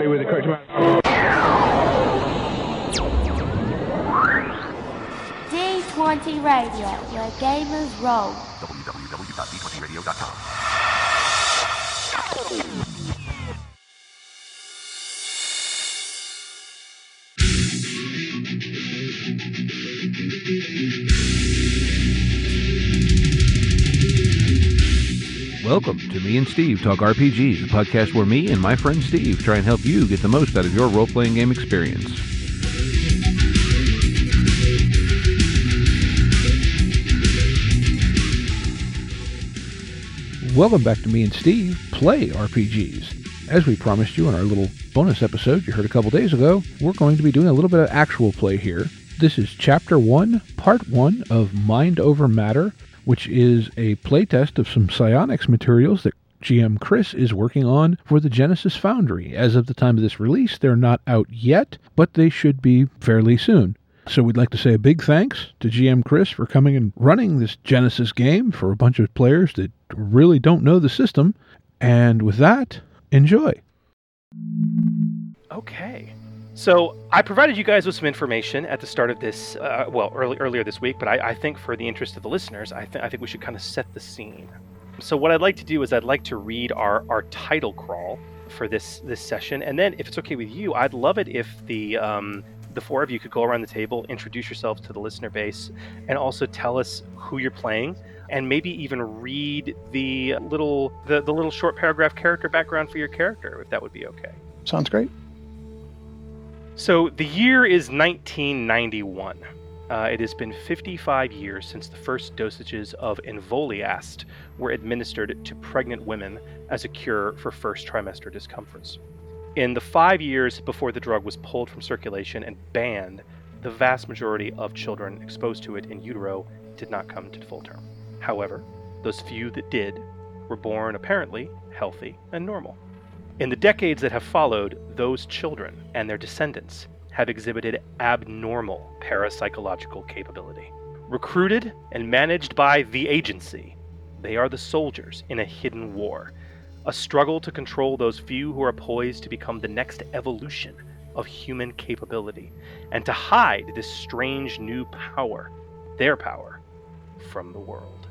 correctly with the correct amount. D20 Radio, where gamers roll. www.d20radio.com. Welcome to Me and Steve Talk RPGs, a podcast where me and my friend Steve try and help you get the most out of your role playing game experience. Welcome back to Me and Steve Play RPGs. As we promised you in our little bonus episode you heard a couple days ago, we're going to be doing a little bit of actual play here. This is Chapter 1, Part 1 of Mind Over Matter, which is a playtest of some psionics materials that GM Chris is working on for the Genesys Foundry. As of the time of this release, they're not out yet, but they should be fairly soon. So we'd like to say a big thanks to GM Chris for coming and running this Genesys game for a bunch of players that really don't know the system. And with that, enjoy. Okay. So I provided you guys with some information at the start of this, uh, well, early, earlier this week, but I, I think for the interest of the listeners, I, th- I think we should kind of set the scene. So what I'd like to do is I'd like to read our, our title crawl for this this session, and then if it's okay with you, I'd love it if the um, the four of you could go around the table, introduce yourselves to the listener base, and also tell us who you're playing, and maybe even read the little the, the little short paragraph character background for your character, if that would be okay. Sounds great. So the year is 1991. Uh, it has been 55 years since the first dosages of Envoliast were administered to pregnant women as a cure for first trimester discomforts. In the five years before the drug was pulled from circulation and banned, the vast majority of children exposed to it in utero did not come to full term. However, those few that did were born apparently healthy and normal. In the decades that have followed, those children and their descendants have exhibited abnormal parapsychological capability. Recruited and managed by the agency, they are the soldiers in a hidden war, a struggle to control those few who are poised to become the next evolution of human capability, and to hide this strange new power, their power, from the world.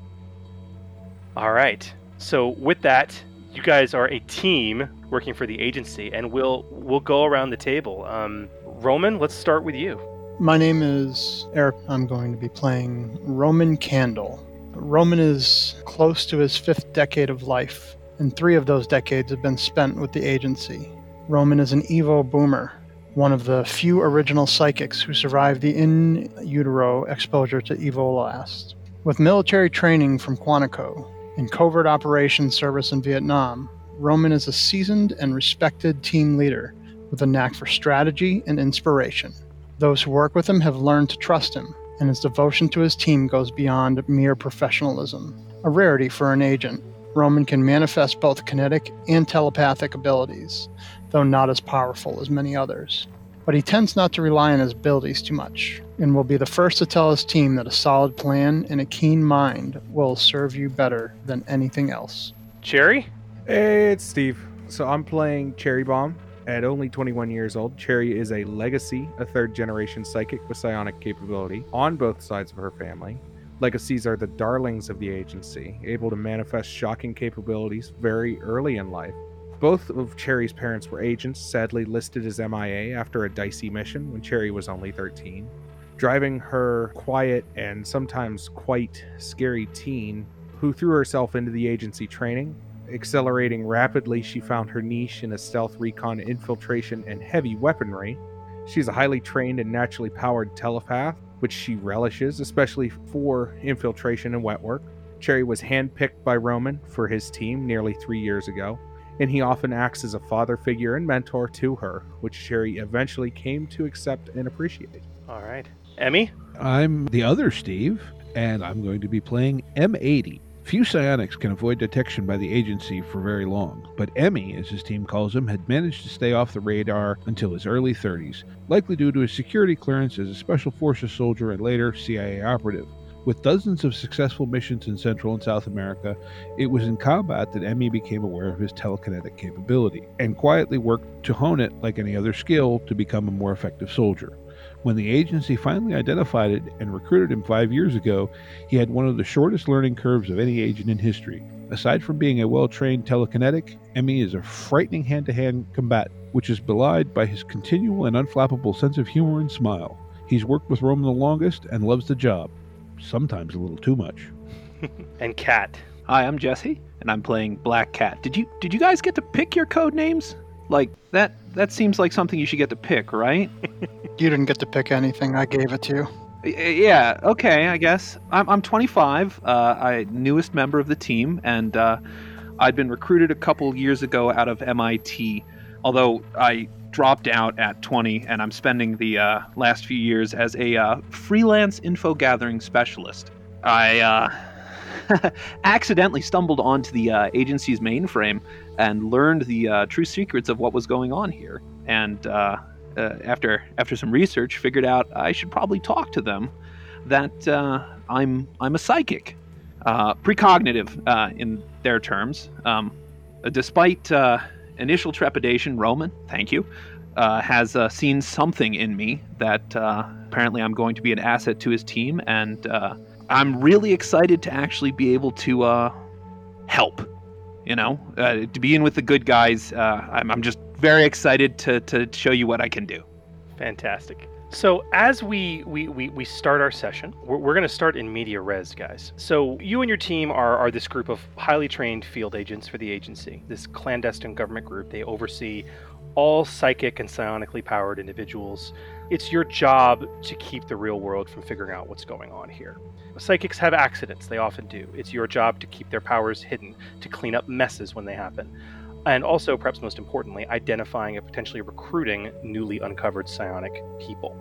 All right. So with that, you guys are a team working for the agency, and we'll we'll go around the table. Um, Roman, let's start with you. My name is Eric. I'm going to be playing Roman Candle. Roman is close to his fifth decade of life, and three of those decades have been spent with the agency. Roman is an Evo boomer, one of the few original psychics who survived the in utero exposure to Evo last. With military training from Quantico and covert operations service in Vietnam, Roman is a seasoned and respected team leader with a knack for strategy and inspiration. Those who work with him have learned to trust him, and his devotion to his team goes beyond mere professionalism. A rarity for an agent, Roman can manifest both kinetic and telepathic abilities, though not as powerful as many others. But he tends not to rely on his abilities too much, and will be the first to tell his team that a solid plan and a keen mind will serve you better than anything else. Cherry? Hey, it's Steve. So I'm playing Cherry Bomb. At only 21 years old, Cherry is a legacy, a third generation psychic with psionic capability on both sides of her family. Legacies are the darlings of the agency, able to manifest shocking capabilities very early in life. Both of Cherry's parents were agents, sadly listed as MIA after a dicey mission when Cherry was only 13. Driving her quiet and sometimes quite scary teen, who threw herself into the agency training, Accelerating rapidly, she found her niche in a stealth recon infiltration and heavy weaponry. She's a highly trained and naturally powered telepath, which she relishes, especially for infiltration and wet work. Cherry was handpicked by Roman for his team nearly three years ago, and he often acts as a father figure and mentor to her, which Cherry eventually came to accept and appreciate. All right. Emmy? I'm the other Steve, and I'm going to be playing M80. Few psionics can avoid detection by the agency for very long, but Emmy, as his team calls him, had managed to stay off the radar until his early 30s, likely due to his security clearance as a Special Forces soldier and later CIA operative. With dozens of successful missions in Central and South America, it was in combat that Emmy became aware of his telekinetic capability and quietly worked to hone it like any other skill to become a more effective soldier. When the agency finally identified it and recruited him five years ago, he had one of the shortest learning curves of any agent in history. Aside from being a well trained telekinetic, Emmy is a frightening hand to hand combatant, which is belied by his continual and unflappable sense of humor and smile. He's worked with Roman the longest and loves the job, sometimes a little too much. and Cat. Hi, I'm Jesse, and I'm playing Black Cat. Did you did you guys get to pick your code names? Like that that seems like something you should get to pick, right? You didn't get to pick anything. I gave it to you. Yeah, okay, I guess. I'm, I'm 25, uh, I newest member of the team, and uh, I'd been recruited a couple years ago out of MIT. Although I dropped out at 20, and I'm spending the uh, last few years as a uh, freelance info gathering specialist. I uh, accidentally stumbled onto the uh, agency's mainframe and learned the true secrets of what was going on here. And uh, after after some research, figured out I should probably talk to them. That uh, I'm I'm a psychic, uh, precognitive uh, in their terms. Um, despite uh, initial trepidation, Roman, thank you, has seen something in me that apparently I'm going to be an asset to his team, and I'm really excited to actually be able to help. You know, uh, to be in with the good guys. Uh, I'm, I'm just very excited to, to show you what I can do. Fantastic. So as we we, we, we start our session, we're, we're going to start in media res, guys. So you and your team are, are this group of highly trained field agents for the agency, this clandestine government group. They oversee all psychic and psionically powered individuals. It's your job to keep the real world from figuring out what's going on here. Psychics have accidents, they often do. It's your job to keep their powers hidden, to clean up messes when they happen and also, perhaps most importantly, identifying and potentially recruiting newly uncovered psionic people.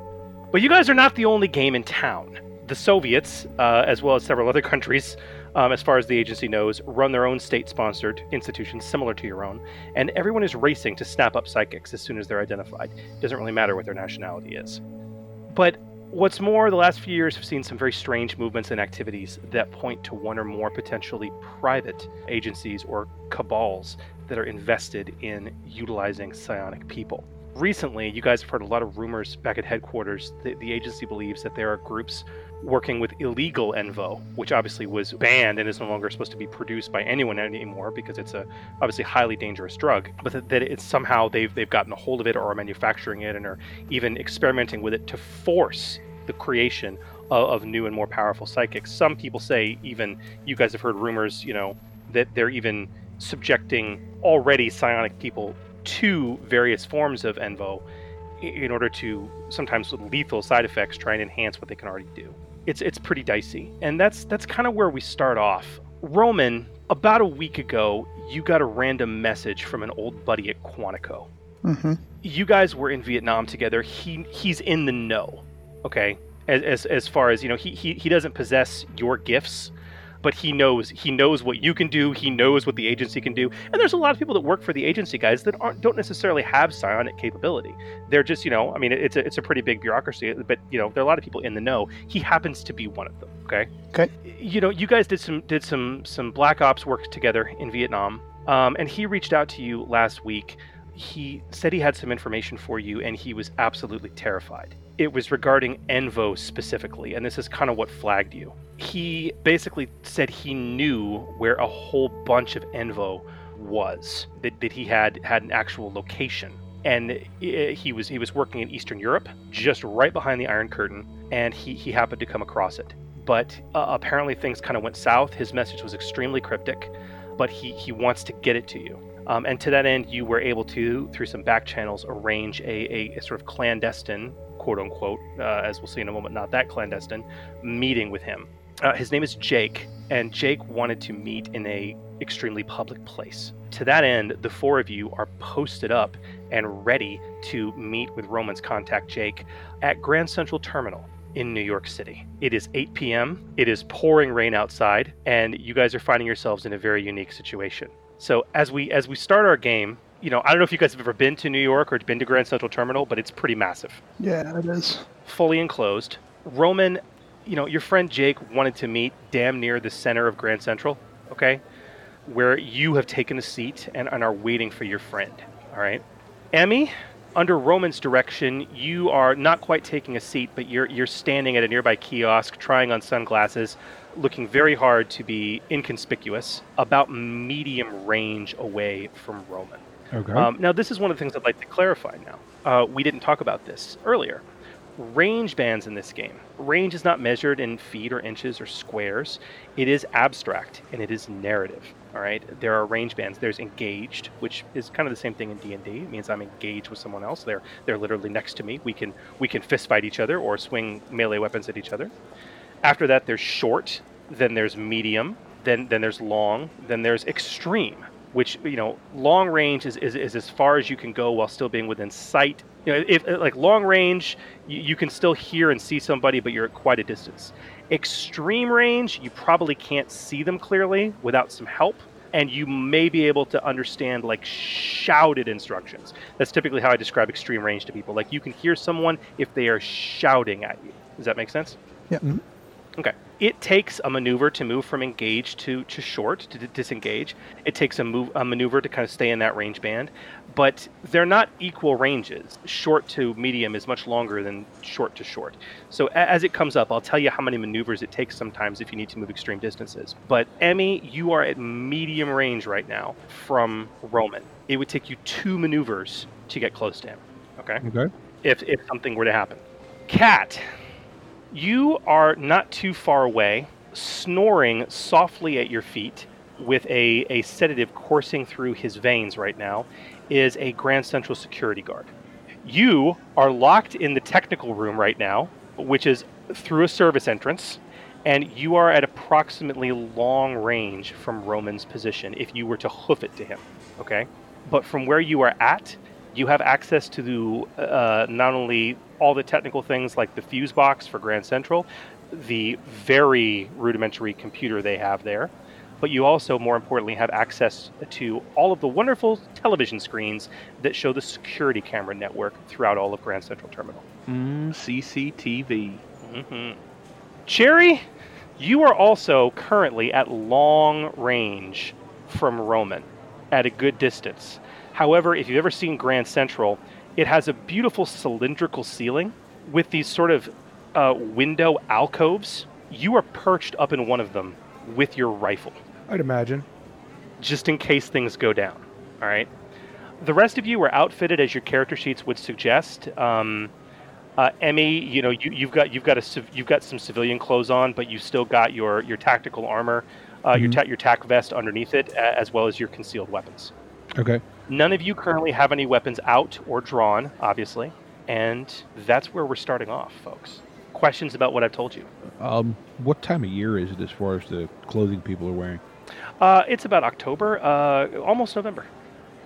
But you guys are not the only game in town. The Soviets, uh, as well as several other countries, um, as far as the agency knows, run their own state sponsored institutions similar to your own, and everyone is racing to snap up psychics as soon as they're identified. It doesn't really matter what their nationality is. But What's more, the last few years have seen some very strange movements and activities that point to one or more potentially private agencies or cabals that are invested in utilizing psionic people. Recently, you guys have heard a lot of rumors back at headquarters that the agency believes that there are groups working with illegal Envo, which obviously was banned and is no longer supposed to be produced by anyone anymore because it's a obviously highly dangerous drug. But that, it's somehow they've they've gotten a hold of it or are manufacturing it and are even experimenting with it to force the creation of, of new and more powerful psychics. Some people say even you guys have heard rumors, you know, that they're even subjecting already psionic people to various forms of Envo in order to sometimes with lethal side effects try and enhance what they can already do. It's it's pretty dicey. And that's that's kind of where we start off. Roman, about a week ago, you got a random message from an old buddy at Quantico. hmm You guys were in Vietnam together. He he's in the know. Okay? As as, as far as, you know, he, he he doesn't possess your gifts, but he knows he knows what you can do. He knows what the agency can do. And there's a lot of people that work for the agency guys that aren't don't necessarily have psionic capability. They're just, you know, I mean, it's a it's a pretty big bureaucracy, but you know, there are a lot of people in the know. He happens to be one of them. Okay. Okay. You know, you guys did some did some some black ops work together in Vietnam, um, and he reached out to you last week. He said he had some information for you, and he was absolutely terrified. It was regarding Envo specifically, and this is kind of what flagged you. He basically said he knew where a whole bunch of Envo was, that, that he had had an actual location and he was he was working in Eastern Europe, just right behind the Iron Curtain, and he he happened to come across it. But uh, apparently things kind of went south. His message was extremely cryptic, but he he wants to get it to you. Um, and to that end, you were able to, through some back channels, arrange a, a, a sort of clandestine, quote unquote, uh, as we'll see in a moment, not that clandestine, meeting with him. Uh, his name is Jake, and Jake wanted to meet in a extremely public place. To that end, the four of you are posted up and ready to meet with Roman's contact Jake at Grand Central Terminal in New York City. It is 8 p.m. It is pouring rain outside, and you guys are finding yourselves in a very unique situation. So as we as we start our game, you know, I don't know if you guys have ever been to New York or been to Grand Central Terminal, but it's pretty massive Yeah, it is. fully enclosed. Roman, you know, your friend Jake wanted to meet damn near the center of Grand Central, okay? Where you have taken a seat and, and are waiting for your friend, all right? Emmy, under Roman's direction, you are not quite taking a seat, but you're you're standing at a nearby kiosk, trying on sunglasses, looking very hard to be inconspicuous, about medium range away from Roman. Okay. Um, now, this is one of the things I'd like to clarify now. Uh, we didn't talk about this earlier. Range bands in this game. Range is not measured in feet or inches or squares. It is abstract and it is narrative. All right. There are range bands. There's engaged, which is kind of the same thing in D and D. It means I'm engaged with someone else. They're they're literally next to me. We can we can fist fight each other or swing melee weapons at each other. After that, there's short. Then there's medium. Then then there's long. Then there's extreme which you know long range is, is, is as far as you can go while still being within sight you know if like long range you, you can still hear and see somebody but you're at quite a distance. Extreme range you probably can't see them clearly without some help and you may be able to understand like shouted instructions. That's typically how i describe extreme range to people. Like you can hear someone if they are shouting at you. Does that make sense? Yeah. Mm-hmm. Okay. It takes a maneuver to move from engage to, to short, to d- disengage. It takes a move a maneuver to kind of stay in that range band, but they're not equal ranges. Short to medium is much longer than short to short. So a- as it comes up, I'll tell you how many maneuvers it takes sometimes if you need to move extreme distances. But Emmy, you are at medium range right now from Roman. It would take you two maneuvers to get close to him. Okay okay. if, if something were to happen. Cat, you are not too far away, snoring softly at your feet with a, a sedative coursing through his veins right now, is a Grand Central security guard. You are locked in the technical room right now, which is through a service entrance, and you are at approximately long range from Roman's position if you were to hoof it to him. Okay? But from where you are at, you have access to the, uh, not only all the technical things like the fuse box for Grand Central, the very rudimentary computer they have there, but you also, more importantly, have access to all of the wonderful television screens that show the security camera network throughout all of Grand Central Terminal. Mm, CCTV. hmm Cherry, you are also currently at long range from Roman, at a good distance. However, if you've ever seen Grand Central, it has a beautiful cylindrical ceiling with these sort of uh, window alcoves. You are perched up in one of them with your rifle, I'd imagine. just in case things go down. All right. The rest of you are outfitted as your character sheets would suggest. Um, uh, Emmy, you know, you, you've got you've got a you've got some civilian clothes on, but you still got your your tactical armor, uh, your Mhm. ta- your tac vest underneath it, as well as your concealed weapons. Okay. None of you currently have any weapons out or drawn, obviously, and that's where we're starting off, folks. Questions about what I've told you? Um, what time of year is it as far as the clothing people are wearing? Uh, it's about October, uh, almost November.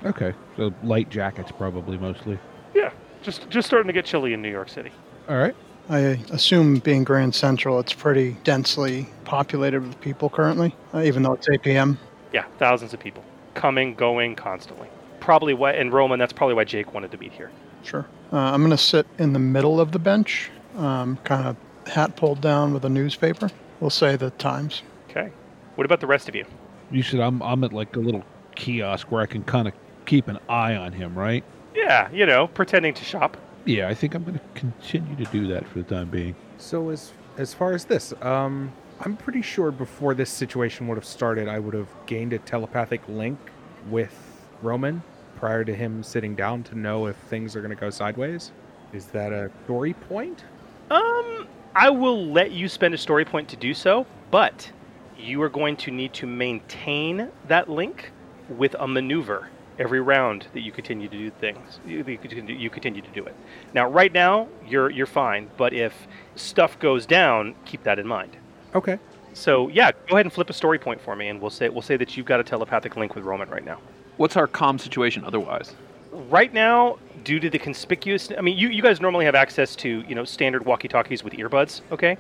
Okay, so light jackets probably mostly. Yeah, just just starting to get chilly in New York City. All right. I assume being Grand Central, it's pretty densely populated with people currently, uh, even though it's 8 p.m. Yeah, thousands of people coming, going constantly. Probably why in Roman. That's probably why Jake wanted to meet here. Sure. Uh, I'm going to sit in the middle of the bench, um, kind of hat pulled down with a newspaper. We'll say the times. Okay. What about the rest of you? You said I'm I'm at like a little kiosk where I can kind of keep an eye on him, right? Yeah, you know, pretending to shop. Yeah, I think I'm going to continue to do that for the time being. So as as far as this, um, I'm pretty sure before this situation would have started, I would have gained a telepathic link with Roman prior to him sitting down to know if things are going to go sideways. Is that a story point? Um, I will let you spend a story point to do so, but you are going to need to maintain that link with a maneuver every round that you continue to do things. You, you continue, continue to do it. Now, right now, you're you're fine, but if stuff goes down, keep that in mind. Okay. So yeah, go ahead and flip a story point for me, and we'll say we'll say that you've got a telepathic link with Roman right now. What's our comm situation otherwise? Right now, due to the conspicuous, I mean, you, you guys normally have access to you know standard walkie-talkies with earbuds, okay?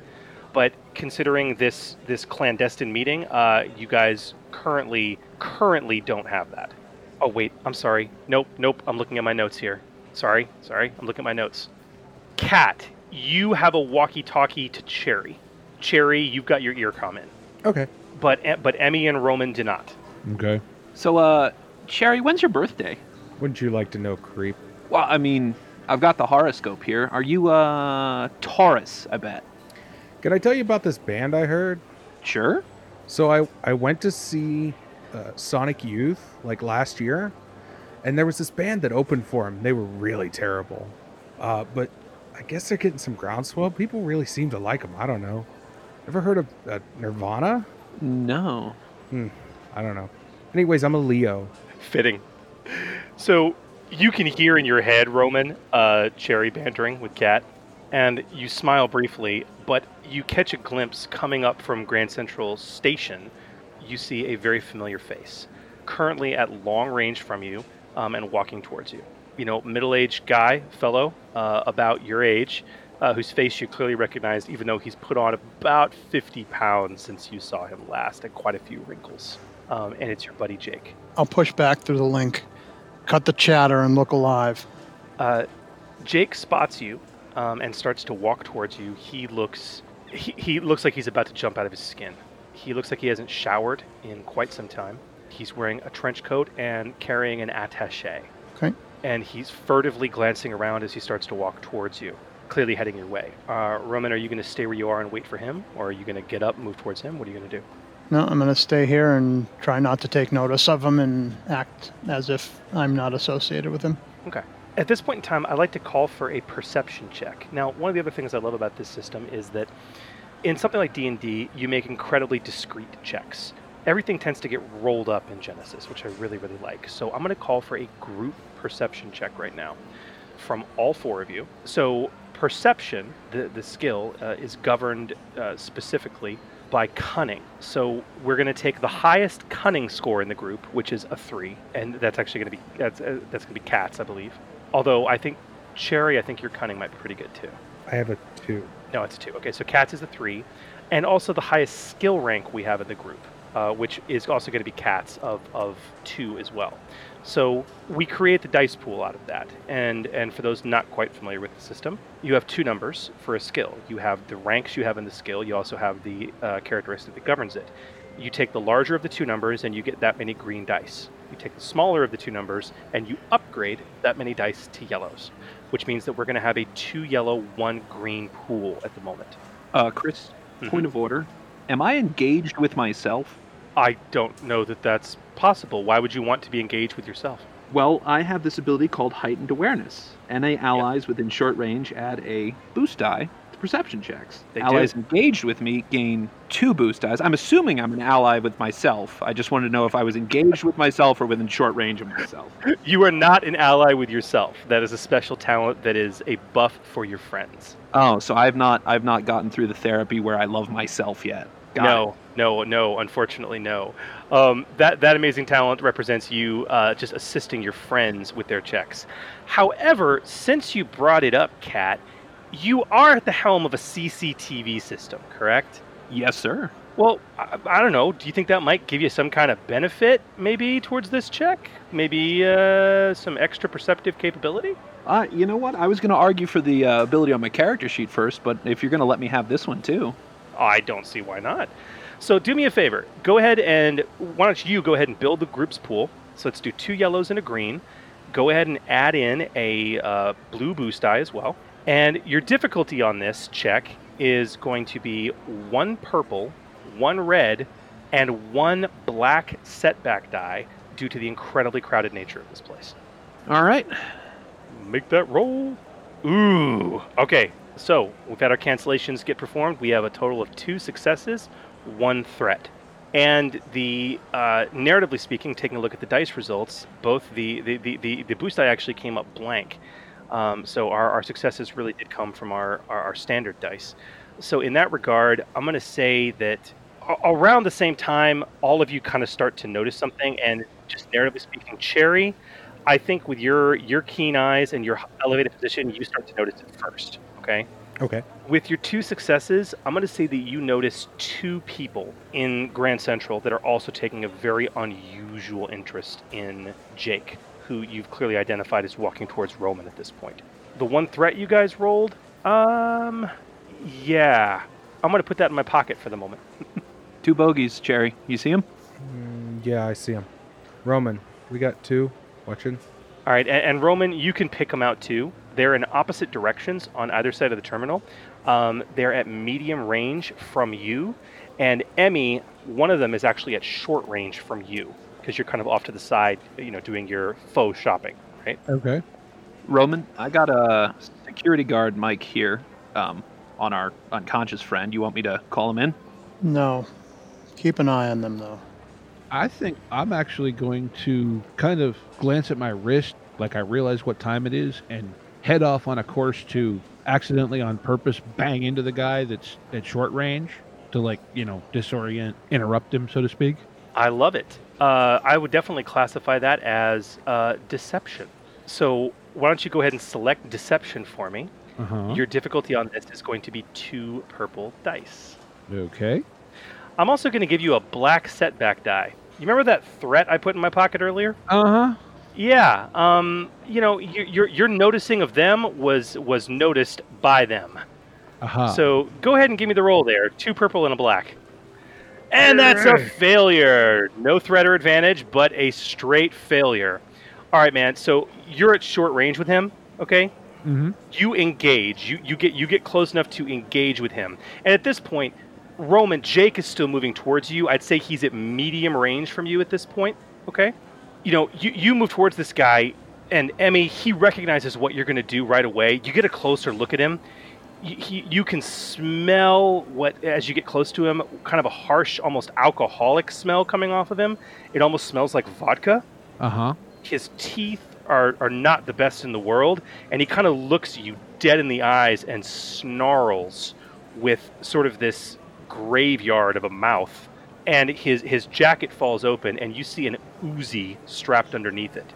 But considering this this clandestine meeting, uh, you guys currently currently don't have that. Oh wait, I'm sorry. Nope, nope. I'm looking at my notes here. Sorry, sorry. I'm looking at my notes. Cat, you have a walkie-talkie to Cherry. Cherry, you've got your earcom in, Okay. but but Emmy and Roman do not. Okay. So, uh, Cherry, when's your birthday? Wouldn't you like to know, creep? Well, I mean, I've got the horoscope here. Are you, uh, Taurus, I bet? Can I tell you about this band I heard? Sure. So I I went to see uh, Sonic Youth like last year, and there was this band that opened for them. They were really terrible, uh, but I guess they're getting some groundswell. People really seem to like them. I don't know. Ever heard of uh, Nirvana? No. Hmm. I don't know. Anyways, I'm a Leo. Fitting. So you can hear in your head, Roman, uh, Cherry bantering with Cat, and you smile briefly, but you catch a glimpse coming up from Grand Central Station. You see a very familiar face, currently at long range from you um, and walking towards you. You know, middle aged guy, fellow, uh, about your age, uh, whose face you clearly recognized, even though he's put on about 50 pounds since you saw him last and quite a few wrinkles. Um, and it's your buddy Jake. I'll push back through the link, cut the chatter, and look alive. Uh, Jake spots you um, and starts to walk towards you. He looks he, he looks like he's about to jump out of his skin. He looks like he hasn't showered in quite some time. He's wearing a trench coat and carrying an attaché. Okay. And he's furtively glancing around as he starts to walk towards you, clearly heading your way. Uh, Roman, are you going to stay where you are and wait for him, or are you going to get up, move towards him? What are you going to do? No, I'm going to stay here and try not to take notice of him and act as if I'm not associated with him. Okay. At this point in time, I like to call for a perception check. Now, one of the other things I love about this system is that in something like D&D, you make incredibly discrete checks. Everything tends to get rolled up in Genesys, which I really, really like. So I'm going to call for a group perception check right now from all four of you. So perception, the, the skill, uh, is governed uh, specifically by cunning. So we're going to take the highest cunning score in the group, which is a three, and that's actually going to be that's uh, that's going to be cats, I believe. Although I think Cherry, I think your cunning might be pretty good too. I have a two. No, it's a two. Okay, so cats is a three, and also the highest skill rank we have in the group, uh, which is also going to be cats of of two as well. So we create the dice pool out of that, and and for those not quite familiar with the system, you have two numbers for a skill. You have the ranks you have in the skill. You also have the uh, characteristic that governs it. You take the larger of the two numbers, and you get that many green dice. You take the smaller of the two numbers, and you upgrade that many dice to yellows, which means that we're going to have a two yellow, one green pool at the moment. Uh, Chris, Mhm. point of order. Am I engaged with myself? I don't know that that's possible. Why would you want to be engaged with yourself? Well, I have this ability called Heightened Awareness. NA allies within short range add a boost die to perception checks. They do. allies engaged with me gain two boost dies. I'm assuming I'm an ally with myself. I just wanted to know if I was engaged with myself or within short range of myself. You are not an ally with yourself. That is a special talent that is a buff for your friends. Oh, so I've not I've not gotten through the therapy where I love myself yet. Got no. No, no. Unfortunately, no. Um, that that amazing talent represents you uh, just assisting your friends with their checks. However, since you brought it up, Cat, you are at the helm of a CCTV system, correct? Yes, sir. Well, I, I don't know. Do you think that might give you some kind of benefit, maybe towards this check? Maybe uh, some extra perceptive capability? Uh, you know what? I was going to argue for the uh, ability on my character sheet first, but if you're going to let me have this one too. I don't see why not. So do me a favor. Go ahead and why don't you go ahead and build the group's pool? So let's do two yellows and a green. Go ahead and add in a uh, blue boost die as well. And your difficulty on this check is going to be one purple, one red, and one black setback die due to the incredibly crowded nature of this place. All right. Make that roll. Ooh. Okay. So we've had our cancellations get performed. We have a total of two successes, one threat. And the uh, narratively speaking, taking a look at the dice results, both the the, the, the, the boost die actually came up blank. Um, so our, our successes really did come from our, our, our standard dice. So in that regard, I'm going to say that around the same time, all of you kind of start to notice something. And just narratively speaking, Cherry, I think with your your keen eyes and your elevated position, you start to notice it first. Okay. Okay. With your two successes, I'm going to say that you notice two people in Grand Central that are also taking a very unusual interest in Jake, who you've clearly identified as walking towards Roman at this point. The one threat you guys rolled, um, yeah, I'm going to put that in my pocket for the moment. Two bogeys, Cherry. You see him? Mm, yeah, I see him. Roman, we got two. Watching. All right, and, and Roman, you can pick them out too. They're in opposite directions on either side of the terminal. Um, they're at medium range from you, and Emmy, one of them is actually at short range from you because you're kind of off to the side, you know, doing your faux shopping, right? Okay. Roman, I got a security guard Mike here um, on our unconscious friend. You want me to call him in? No. Keep an eye on them, though. I think I'm actually going to kind of glance at my wrist, like I realize what time it is, and head off on a course to accidentally on purpose bang into the guy that's at short range to, like, you know, disorient, interrupt him, so to speak. I love it. Uh, I would definitely classify that as uh, deception. So why don't you go ahead and select deception for me? Uh-huh. Your difficulty on this is going to be two purple dice. Okay. I'm also going to give you a black setback die. You remember that threat I put in my pocket earlier? Uh-huh. Yeah. Um. You know, your your, your noticing of them was was noticed by them. Aha. So go ahead and give me the roll there. Two purple and a black. And that's a failure. No threat or advantage, but a straight failure. All right, man. So you're at short range with him. Okay. mm-hmm. You engage. You you get you get close enough to engage with him. And at this point, Roman Jake is still moving towards you. I'd say he's at medium range from you at this point. Okay. You know, you you move towards this guy, and Emmy he recognizes what you're going to do right away. You get a closer look at him. You, he, you can smell what as you get close to him, kind of a harsh, almost alcoholic smell coming off of him. It almost smells like vodka Uh-huh. his teeth are, are not the best in the world, and he kind of looks you dead in the eyes and snarls with sort of this graveyard of a mouth. And his, his jacket falls open, and you see an Uzi strapped underneath it.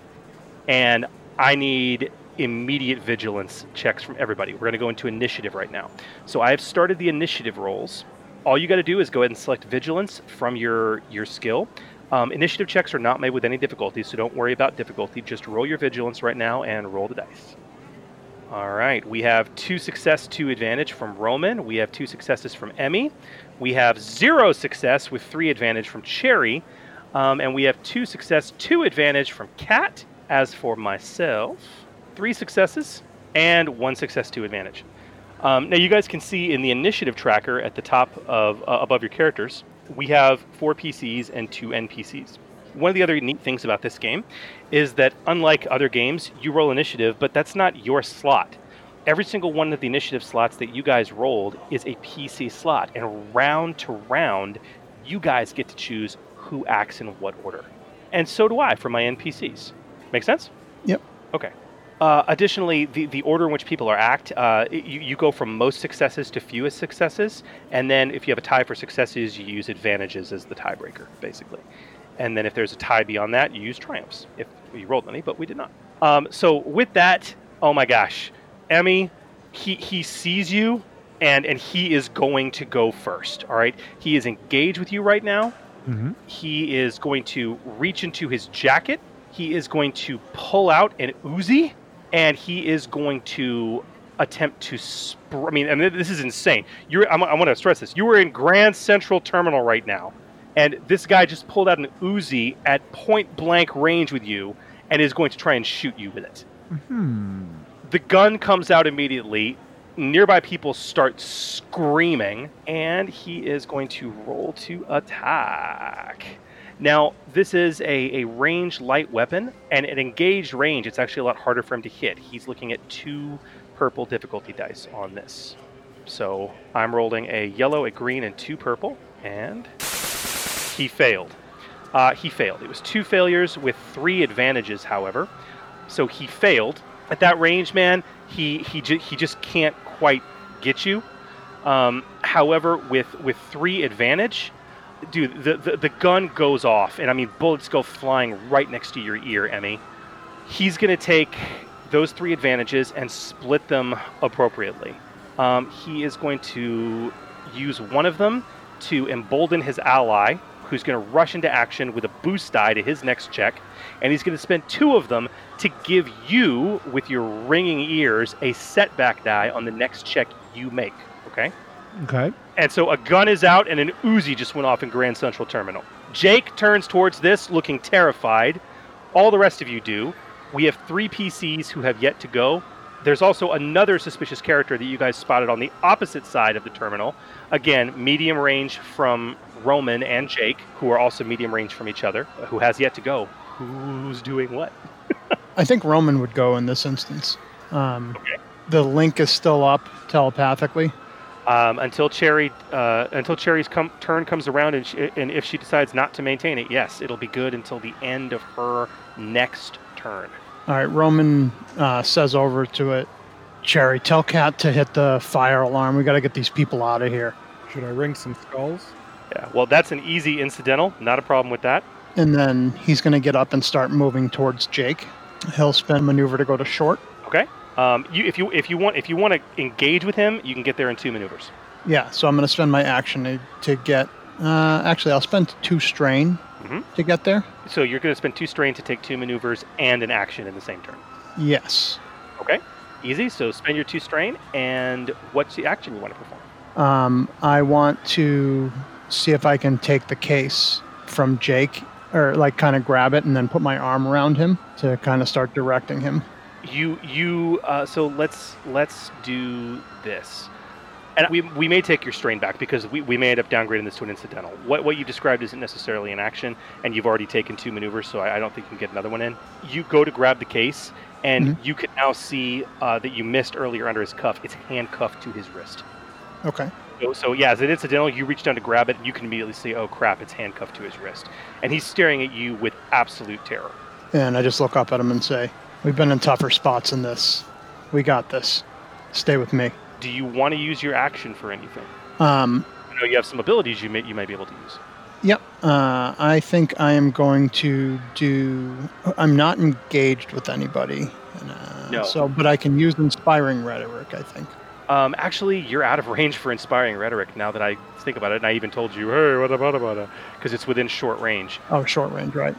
And I need immediate vigilance checks from everybody. We're going to go into initiative right now. So I have started the initiative rolls. All you got to do is go ahead and select vigilance from your your skill. Um, initiative checks are not made with any difficulty, so don't worry about difficulty. Just roll your vigilance right now and roll the dice. All right, we have two success, two advantage from Roman. We have two successes from Emmy. We have zero success with three advantage from Cherry. Um, and we have two success, two advantage from Cat. As for myself, three successes and one success, two advantage. Um, now you guys can see in the initiative tracker at the top of uh, above your characters, we have four PCs and two NPCs. One of the other neat things about this game is that unlike other games, you roll initiative, but that's not your slot. Every single one of the initiative slots that you guys rolled is a PC slot, and round to round, you guys get to choose who acts in what order. And so do I for my NPCs. Make sense? Yep. Okay. Uh, additionally, the, the order in which people are act, uh, you, you go from most successes to fewest successes, and then if you have a tie for successes, you use advantages as the tiebreaker, basically. And then if there's a tie beyond that, you use triumphs, if you rolled any, but we did not. Um, so with that, oh my gosh, Emmy, he, he sees you, and, and he is going to go first, all right? He is engaged with you right now. Mm-hmm. He is going to reach into his jacket. He is going to pull out an Uzi, and he is going to attempt to. Sp- I mean, and this is insane. You're. I'm, I want to stress this. You are in Grand Central Terminal right now, and this guy just pulled out an Uzi at point blank range with you, and is going to try and shoot you with it. Hmm. The gun comes out immediately. Nearby people start screaming, and he is going to roll to attack. Now, this is a, a ranged light weapon, and at engaged range, it's actually a lot harder for him to hit. He's looking at two purple difficulty dice on this. So I'm rolling a yellow, a green, and two purple, and he failed. Uh, he failed. It was two failures with three advantages, however. So he failed. At that range, man, he he, ju- he just can't quite get you. Um, however, with with three advantage, dude, the, the the gun goes off, and I mean bullets go flying right next to your ear, Emmy. He's gonna take those three advantages and split them appropriately. Um, he is going to use one of them to embolden his ally, who's going to rush into action with a boost die to his next check, and he's going to spend two of them to give you, with your ringing ears, a setback die on the next check you make. Okay. Okay. And so a gun is out and an Uzi just went off in Grand Central Terminal. Jake turns towards this looking terrified. All the rest of you do. We have three PCs who have yet to go. There's also another suspicious character that you guys spotted on the opposite side of the terminal. Again, medium range from Roman and Jake, who are also medium range from each other, who has yet to go. Who's doing what? I think Roman would go in this instance. Um, Okay. The link is still up telepathically. Um, until Cherry, uh, until Cherry's come, turn comes around, and, she, and if she decides not to maintain it, yes, it'll be good until the end of her next turn. All right, Roman uh, says over to it, Cherry, tell Cat to hit the fire alarm. We got to get these people out of here. Should I ring some skulls? Yeah, well, that's an easy incidental. Not a problem with that. And then he's going to get up and start moving towards Jake. He'll spin maneuver to go to short. Okay. Um, you, if you if you want if you want to engage with him, you can get there in two maneuvers. Yeah, so I'm going to spend my action to, to get. Uh, actually, I'll spend two strain Mhm. to get there. So you're going to spend two strain to take two maneuvers and an action in the same turn. Yes. Okay. Easy. So spend your two strain, and what's the action you want to perform? Um, I want to see if I can take the case from Jake, or like kind of grab it and then put my arm around him to kind of start directing him. You you uh, so let's let's do this. And we, we may take your strain back because we, we may end up downgrading this to an incidental. What, what you described isn't necessarily an action, and you've already taken two maneuvers, so I, I don't think you can get another one in. You go to grab the case, and you can now see uh, that you missed earlier under his cuff. It's handcuffed to his wrist. Okay. So, so yeah, as an incidental, you reach down to grab it, and you can immediately see, oh crap, it's handcuffed to his wrist. And he's staring at you with absolute terror. And I just look up at him and say, We've been in tougher spots than this. We got this. Stay with me. Do you want to use your action for anything? Um, I know you have some abilities you may, you might be able to use. Yep. Uh, I think I am going to do. I'm not engaged with anybody. And, uh, No. So, but I can use inspiring rhetoric. I think. Um, actually, you're out of range for inspiring rhetoric now that I think about it, and I even told you, hey, what about about it? Because it's within short range. Oh, short range, right?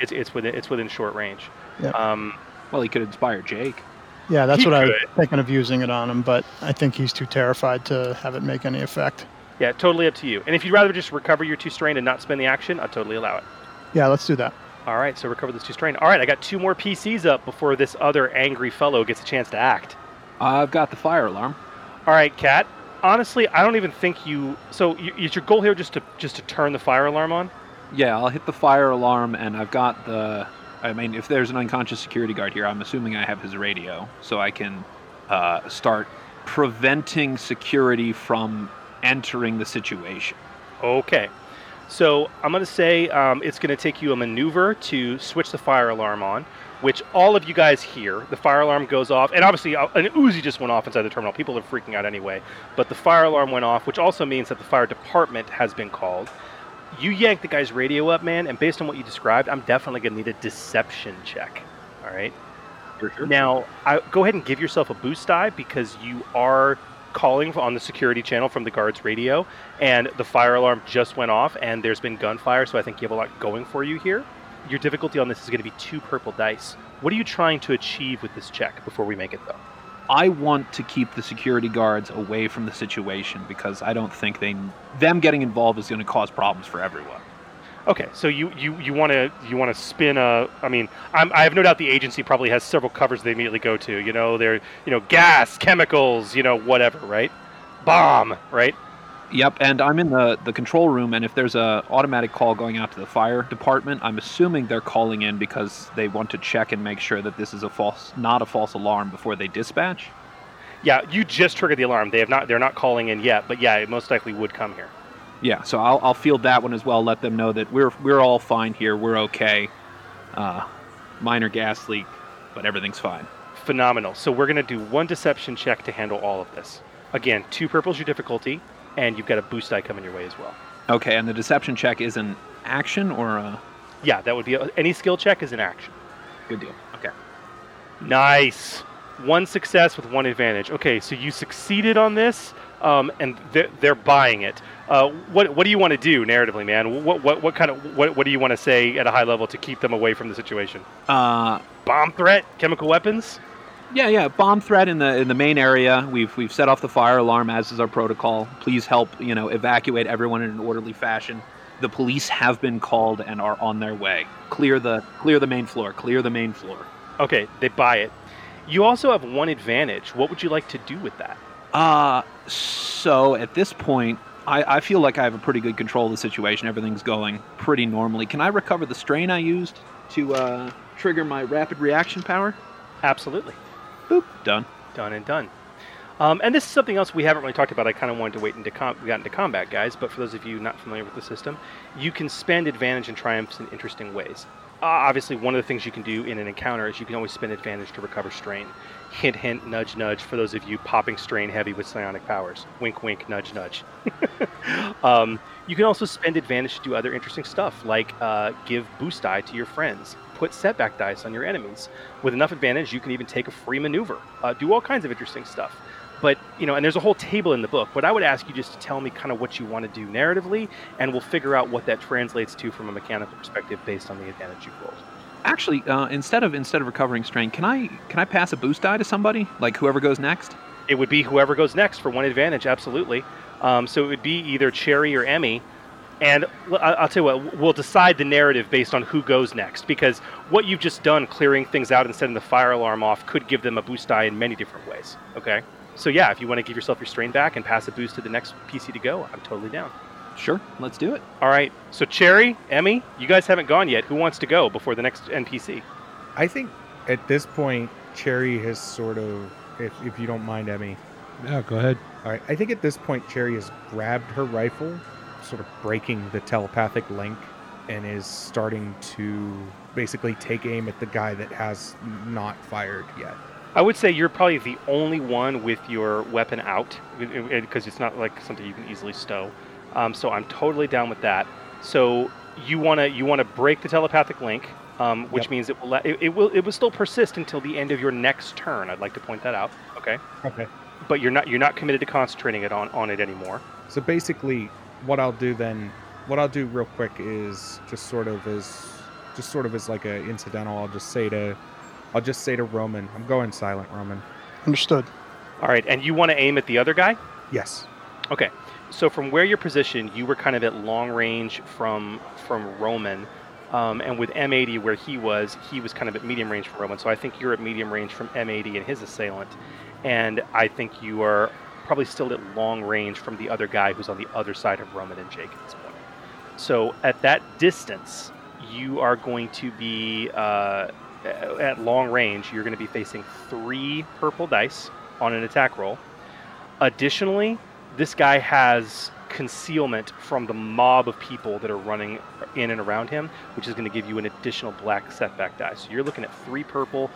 It's it's within it's within short range. Yeah. Um, Well, he could inspire Jake. Yeah, that's He what I was thinking of using it on him, but I think he's too terrified to have it make any effect. yeah, totally up to you. And if you'd rather just recover your two strain and not spend the action, I'll totally allow it. Yeah, let's do that. All right, so recover this two strain. All right, I got two more PCs up before this other angry fellow gets a chance to act. I've got the fire alarm. All right, Cat. Honestly, I don't even think you. So, you, is your goal here just to just to turn the fire alarm on? Yeah, I'll hit the fire alarm, and I've got the. I mean, if there's an unconscious security guard here, I'm assuming I have his radio, so I can uh, start preventing security from entering the situation. Okay. So I'm going to say um, it's going to take you a maneuver to switch the fire alarm on, which all of you guys hear. The fire alarm goes off, and obviously uh, an Uzi just went off inside the terminal. People are freaking out anyway. But the fire alarm went off, which also means that the fire department has been called. You yank the guy's radio up, man, and based on what you described, I'm definitely going to need a deception check. All right. For sure. Now, I, go ahead and give yourself a boost die because you are calling on the security channel from the guard's radio, and the fire alarm just went off, and there's been gunfire, so I think you have a lot going for you here. Your difficulty on this is going to be two purple dice. What are you trying to achieve with this check before we make it, though? I want to keep the security guards away from the situation because I don't think they them getting involved is going to cause problems for everyone. Okay, so you you you want to you want to spin a. I mean, I'm, I have no doubt the agency probably has several covers they immediately go to. You know, they're you know gas, chemicals, you know whatever, right? Bomb, right? Yep, and I'm in the the control room, and if there's a automatic call going out to the fire department, I'm assuming they're calling in because they want to check and make sure that this is a false, not a false alarm before they dispatch. Yeah, you just triggered the alarm. They have not. They're not calling in yet, but yeah, it most likely would come here. Yeah, so I'll I'll field that one as well. Let them know that we're we're all fine here. We're okay. Uh, minor gas leak, but everything's fine. Phenomenal. So we're gonna do one deception check to handle all of this. Again, two purples your difficulty, and you've got a boost die coming your way as well. Okay, and the deception check is an action or a Yeah, that would be a, any skill check is an action. good deal. Okay. Nice. One success with one advantage. Okay, so you succeeded on this, um, and they're, they're buying it. Uh, what what do you want to do narratively, man? What what what kind of what what do you want to say at a high level to keep them away from the situation? Uh, Bomb threat, chemical weapons. Yeah, yeah. Bomb threat in the in the main area. We've we've set off the fire alarm as is our protocol. Please help, you know, evacuate everyone in an orderly fashion. The police have been called and are on their way. Clear the clear the main floor. Clear the main floor. Okay, they buy it. You also have one advantage. What would you like to do with that? Uh so at this point, I, I feel like I have a pretty good control of the situation. Everything's going pretty normally. Can I recover the strain I used to uh, trigger my rapid reaction power? Absolutely. Boop. Done. Done and done. Um, and this is something else we haven't really talked about. I kind of wanted to wait until com- we got into combat, guys. But for those of you not familiar with the system, you can spend advantage and triumphs in interesting ways. Uh, obviously, one of the things you can do in an encounter is you can always spend advantage to recover strain. Hint, hint, nudge, nudge. For those of you popping strain heavy with psionic powers, wink, wink, nudge, nudge. um, you can also spend advantage to do other interesting stuff, like uh, give boost die to your friends, put setback dice on your enemies. With enough advantage, you can even take a free maneuver, uh, do all kinds of interesting stuff. But you know, and there's a whole table in the book. But I would ask you just to tell me kind of what you want to do narratively, and we'll figure out what that translates to from a mechanical perspective based on the advantage you've rolled. Actually, uh, instead of instead of recovering strain, can I can I pass a boost die to somebody? Like whoever goes next? It would be whoever goes next for one advantage, absolutely. Um, so it would be either Cherry or Emmy. And I'll tell you what, we'll decide the narrative based on who goes next, because what you've just done, clearing things out and setting the fire alarm off, could give them a boost die in many different ways. Okay? So yeah, if you want to give yourself your strain back and pass a boost to the next PC to go, I'm totally down. Sure, let's do it. All right. So Cherry, Emmy, you guys haven't gone yet. Who wants to go before the next NPC? I think at this point, Cherry has sort of, if, if you don't mind, Emmy. Yeah, go ahead. All right. I think at this point, Cherry has grabbed her rifle, sort of breaking the telepathic link, and is starting to basically take aim at the guy that has not fired yet. I would say you're probably the only one with your weapon out because it's not like something you can easily stow. Um, so I'm totally down with that. So you wanna you wanna break the telepathic link, um, which Yep. means it will let, it, it will it will still persist until the end of your next turn. I'd like to point that out. Okay, Okay. but you're not you're not committed to concentrating it on on it anymore. So basically, what I'll do then, what I'll do real quick is just sort of as, just sort of as like a incidental. I'll just say to, I'll just say to Roman, I'm going silent, Roman. Understood. All right, and you want to aim at the other guy. Yes. Okay, so from where you're positioned, you were kind of at long range from from Roman, um, and with M80 where he was, he was kind of at medium range from Roman. So I think you're at medium range from M80 and his assailant, and I think you are probably still at long range from the other guy who's on the other side of Roman and Jake at this point. So at that distance, you are going to be uh, at long range. You're going to be facing three purple dice on an attack roll. Additionally, this guy has concealment from the mob of people that are running in and around him, which is going to give you an additional black setback die. So you're looking at three purple,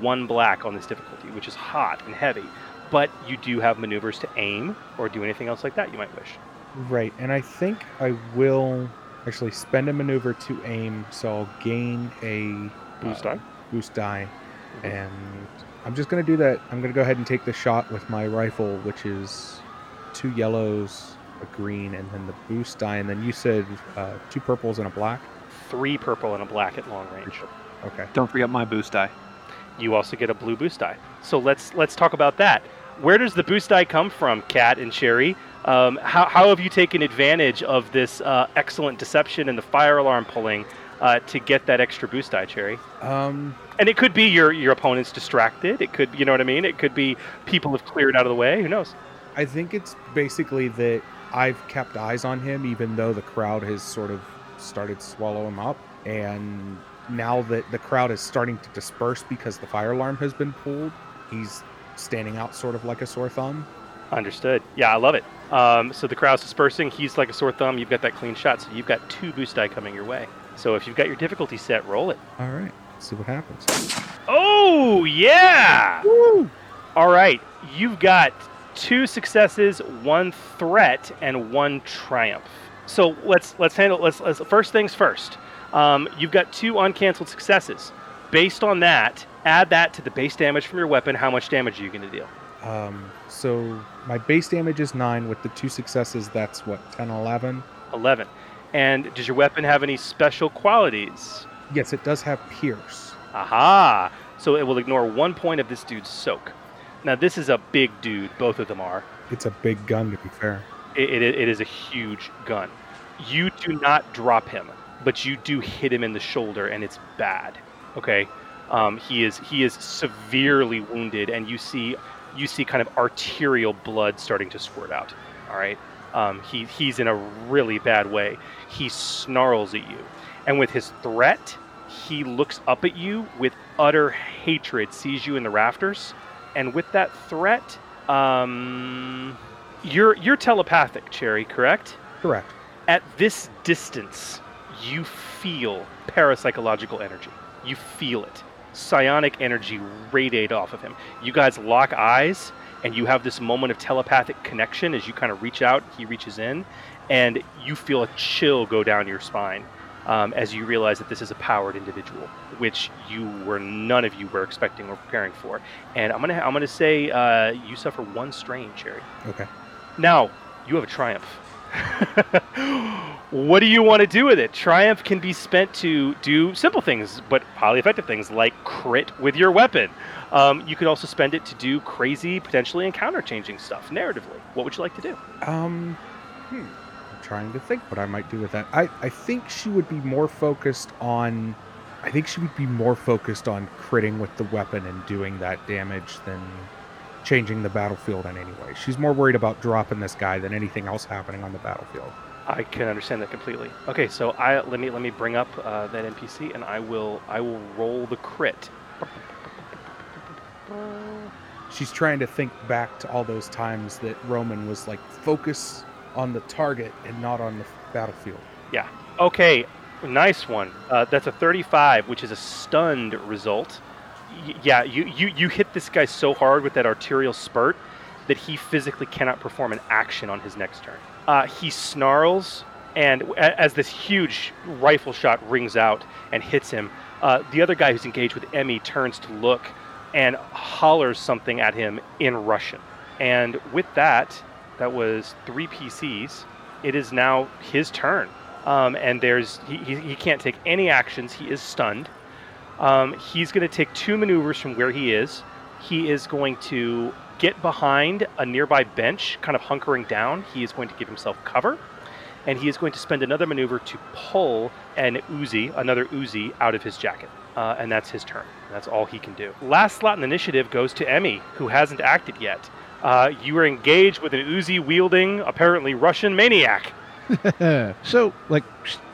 one black on this difficulty, which is hot and heavy. But you do have maneuvers to aim or do anything else like that you might wish. Right. And I think I will actually spend a maneuver to aim, so I'll gain a Boost uh, die. Boost die, and I'm just gonna do that. I'm gonna go ahead and take the shot with my rifle, which is two yellows, a green, and then the boost die. And then you said uh, two purples and a black. Three purple and a black at long range. Okay. Don't forget my boost die. You also get a blue boost die. So let's let's talk about that. Where does the boost die come from, Cat and Cherry? Um, how, how have you taken advantage of this uh, excellent deception and the fire alarm pulling uh, to get that extra boost die, Cherry? Um. And it could be your your opponent's distracted. It could, you know what I mean. It could be people have cleared out of the way. Who knows? I think it's basically that I've kept eyes on him, even though the crowd has sort of started to swallow him up. And now that the crowd is starting to disperse because the fire alarm has been pulled, he's standing out sort of like a sore thumb. Understood. Yeah, I love it. Um, so the crowd's dispersing. He's like a sore thumb. You've got that clean shot. So you've got two boost die coming your way. So if you've got your difficulty set, roll it. All right, let's see what happens. Oh yeah! All right, you've got two successes, one threat, and one triumph. So let's let's handle let's, let's first things first. Um, you've got two uncanceled successes. Based on that, add that to the base damage from your weapon. How much damage are you going to deal? Um, so my base damage is nine. With the two successes, that's what 10, 11? 11. And does your weapon have any special qualities? Yes, it does have pierce. Aha! So it will ignore one point of this dude's soak. Now, this is a big dude, both of them are. It's a big gun, to be fair. It, it, it is a huge gun. You do not drop him, but you do hit him in the shoulder, and it's bad. Okay, um, he is he is severely wounded, and you see you see kind of arterial blood starting to squirt out. All right, um, he he's in a really bad way. He snarls at you, and with his threat, he looks up at you with utter hatred, sees you in the rafters, and with that threat, um, you're you're telepathic, Cherry, correct? Correct. At this distance, you feel parapsychological energy. You feel it. Psionic energy radiate off of him. You guys lock eyes, and you have this moment of telepathic connection as you kind of reach out, he reaches in, and you feel a chill go down your spine um, as you realize that this is a powered individual, which you were none of you were expecting or preparing for. And I'm gonna I'm gonna say uh, you suffer one strain, Cherry. Okay. Now, you have a triumph. what do you want to do with it? Triumph can be spent to do simple things, but highly effective things like crit with your weapon. Um, you could also spend it to do crazy, potentially encounter changing stuff narratively. What would you like to do? Um, hmm. Trying to think what I might do with that. I, I think she would be more focused on. I think she would be more focused on critting with the weapon and doing that damage than changing the battlefield in any way. She's more worried about dropping this guy than anything else happening on the battlefield. I can understand that completely. Okay, so I let me let me bring up uh, that NPC, and I will I will roll the crit. She's trying to think back to all those times that Roman was like focus on the target and not on the battlefield. Yeah. Okay. Nice one. Uh, that's a 35, which is a stunned result. Y- yeah, you, you you hit this guy so hard with that arterial spurt that he physically cannot perform an action on his next turn. Uh, he snarls, and as this huge rifle shot rings out and hits him, uh, the other guy who's engaged with Emmy turns to look and hollers something at him in Russian. And with that, that was three PCs. It is now his turn, um, and there's he, he, he can't take any actions. He is stunned. Um, he's going to take two maneuvers from where he is. He is going to get behind a nearby bench, kind of hunkering down. He is going to give himself cover, and he is going to spend another maneuver to pull an Uzi, another Uzi, out of his jacket. Uh, and that's his turn. That's all he can do. Last slot in the initiative goes to Emmy, who hasn't acted yet. Uh, you are engaged with an Uzi wielding, apparently Russian maniac. so, like,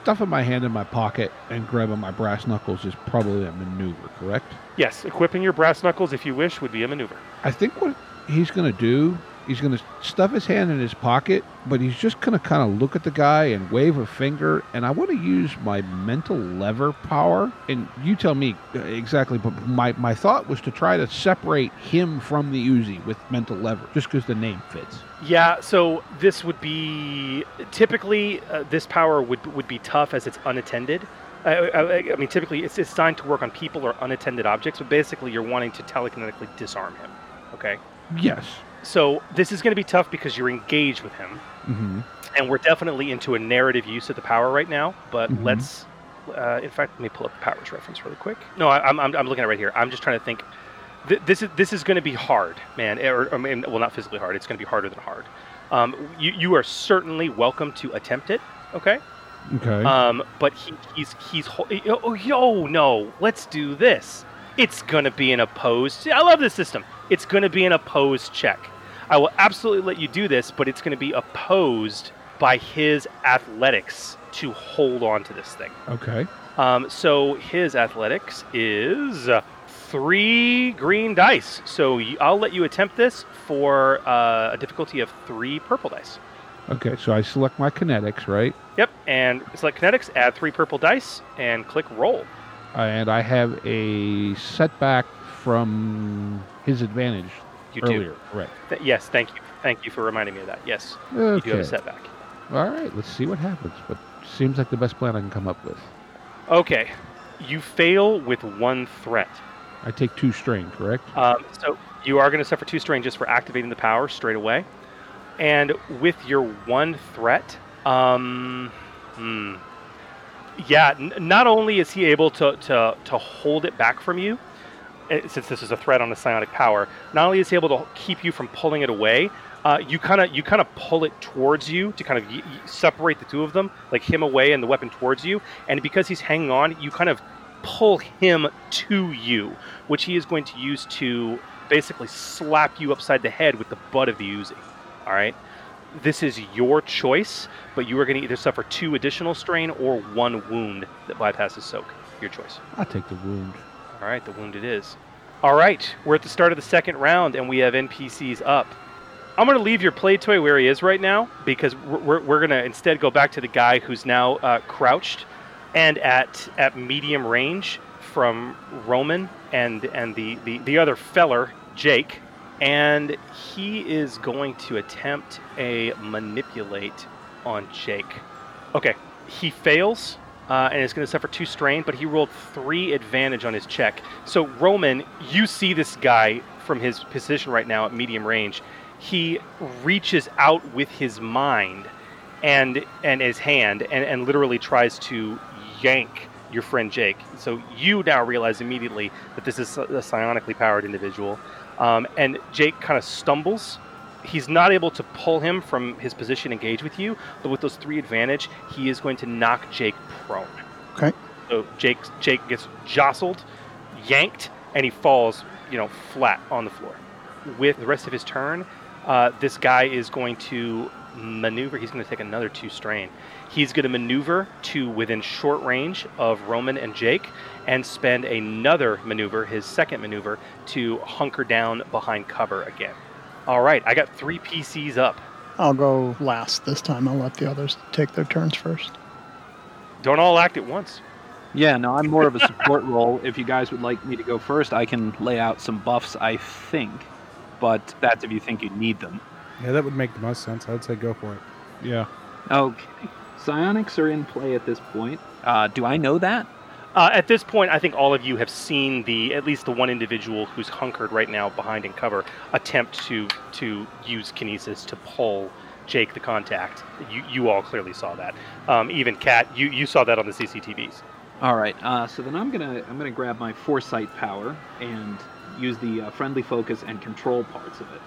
stuffing my hand in my pocket and grabbing my brass knuckles is probably a maneuver, correct? Yes, equipping your brass knuckles, if you wish, would be a maneuver. I think what he's going to do, he's going to stuff his hand in his pocket, but he's just going to kind of look at the guy and wave a finger. And I want to use my mental lever power. And you tell me uh, exactly, but my, my thought was to try to separate him from the Uzi with mental lever, just because the name fits. Yeah, so this would be typically uh, this power would would be tough as it's unattended. I, I, I mean, typically it's, it's designed to work on people or unattended objects, but basically you're wanting to telekinetically disarm him. Okay, Yes. So this is going to be tough because you're engaged with him, hmm and we're definitely into a narrative use of the power right now. But Mhm. let's, uh, in fact, let me pull up the powers reference really quick. No, I, I'm, I'm I'm looking at it right here. I'm just trying to think. Th- this is this is going to be hard, man. Or, or well, not physically hard. It's going to be harder than hard. Um, you you are certainly welcome to attempt it. Okay. Okay. Um, but he, he's he's ho- oh yo no, let's do this. It's gonna be an opposed. I love this system. It's gonna be an opposed check. I will absolutely let you do this, but it's gonna be opposed by his athletics to hold on to this thing. okay. Um, so his athletics is three green dice. So I'll let you attempt this for uh, a difficulty of three purple dice. Okay. So I select my kinetics, right? Yep, and select kinetics, add three purple dice, and click roll. And I have a setback from his advantage You earlier. do. Correct. Th- yes, thank you. Thank you for reminding me of that. Yes, you do have a setback. All right. Let's see what happens. But seems like the best plan I can come up with. Okay, you fail with one threat. I take two strain, correct? Um, so you are going to suffer two strain just for activating the power straight away. And with your one threat, um, hmm, yeah, n- not only is he able to, to, to hold it back from you, since this is a threat on the psionic power, not only is he able to keep you from pulling it away, uh, you kind of you kind of pull it towards you to kind of y- separate the two of them, like him away and the weapon towards you. And because he's hanging on, you kind of pull him to you, which he is going to use to basically slap you upside the head with the butt of the Uzi. All right. This is your choice, but you are going to either suffer two additional strain or one wound that bypasses soak. Your choice. I'll take the wound. All right, the wound it is. All right, we're at the start of the second round, and we have NPCs up. I'm going to leave your play toy where he is right now because we're, we're, we're going to instead go back to the guy who's now uh, crouched and at at medium range from Roman and and the, the, the other feller, Jake. And he is going to attempt a manipulate on Jake. Okay, he fails uh, and is going to suffer two strain, but he rolled three advantage on his check. So, Roman, you see this guy from his position right now at medium range. He reaches out with his mind and and his hand and, and literally tries to yank your friend Jake. So you now realize immediately that this is a psionically powered individual. Um, and Jake kind of stumbles. He's not able to pull him from his position engage with you, but with those three advantage, he is going to knock Jake prone. Okay. So Jake Jake gets jostled, yanked, and he falls, you know, flat on the floor. With the rest of his turn, uh, this guy is going to maneuver. He's going to take another two strain. He's going to maneuver to within short range of Roman and Jake, and spend another maneuver, his second maneuver, to hunker down behind cover again. All right, I got three PCs up. I'll go last this time. I'll let the others take their turns first. Don't all act at once. Yeah, no, I'm more of a support role. If you guys would like me to go first, I can lay out some buffs, I think. But that's if you think you need them. Yeah, that would make the most sense. I'd say go for it. Yeah. Okay. Psionics are in play at this point. Uh, do I know that? Uh, at this point, I think all of you have seen the at least the one individual who's hunkered right now behind in cover attempt to to use kinesis to pull Jake the contact. You you all clearly saw that. Um, even Cat, you you saw that on the CCTVs. All right. Uh, so then I'm gonna I'm gonna grab my foresight power and use the uh, friendly focus and control parts of it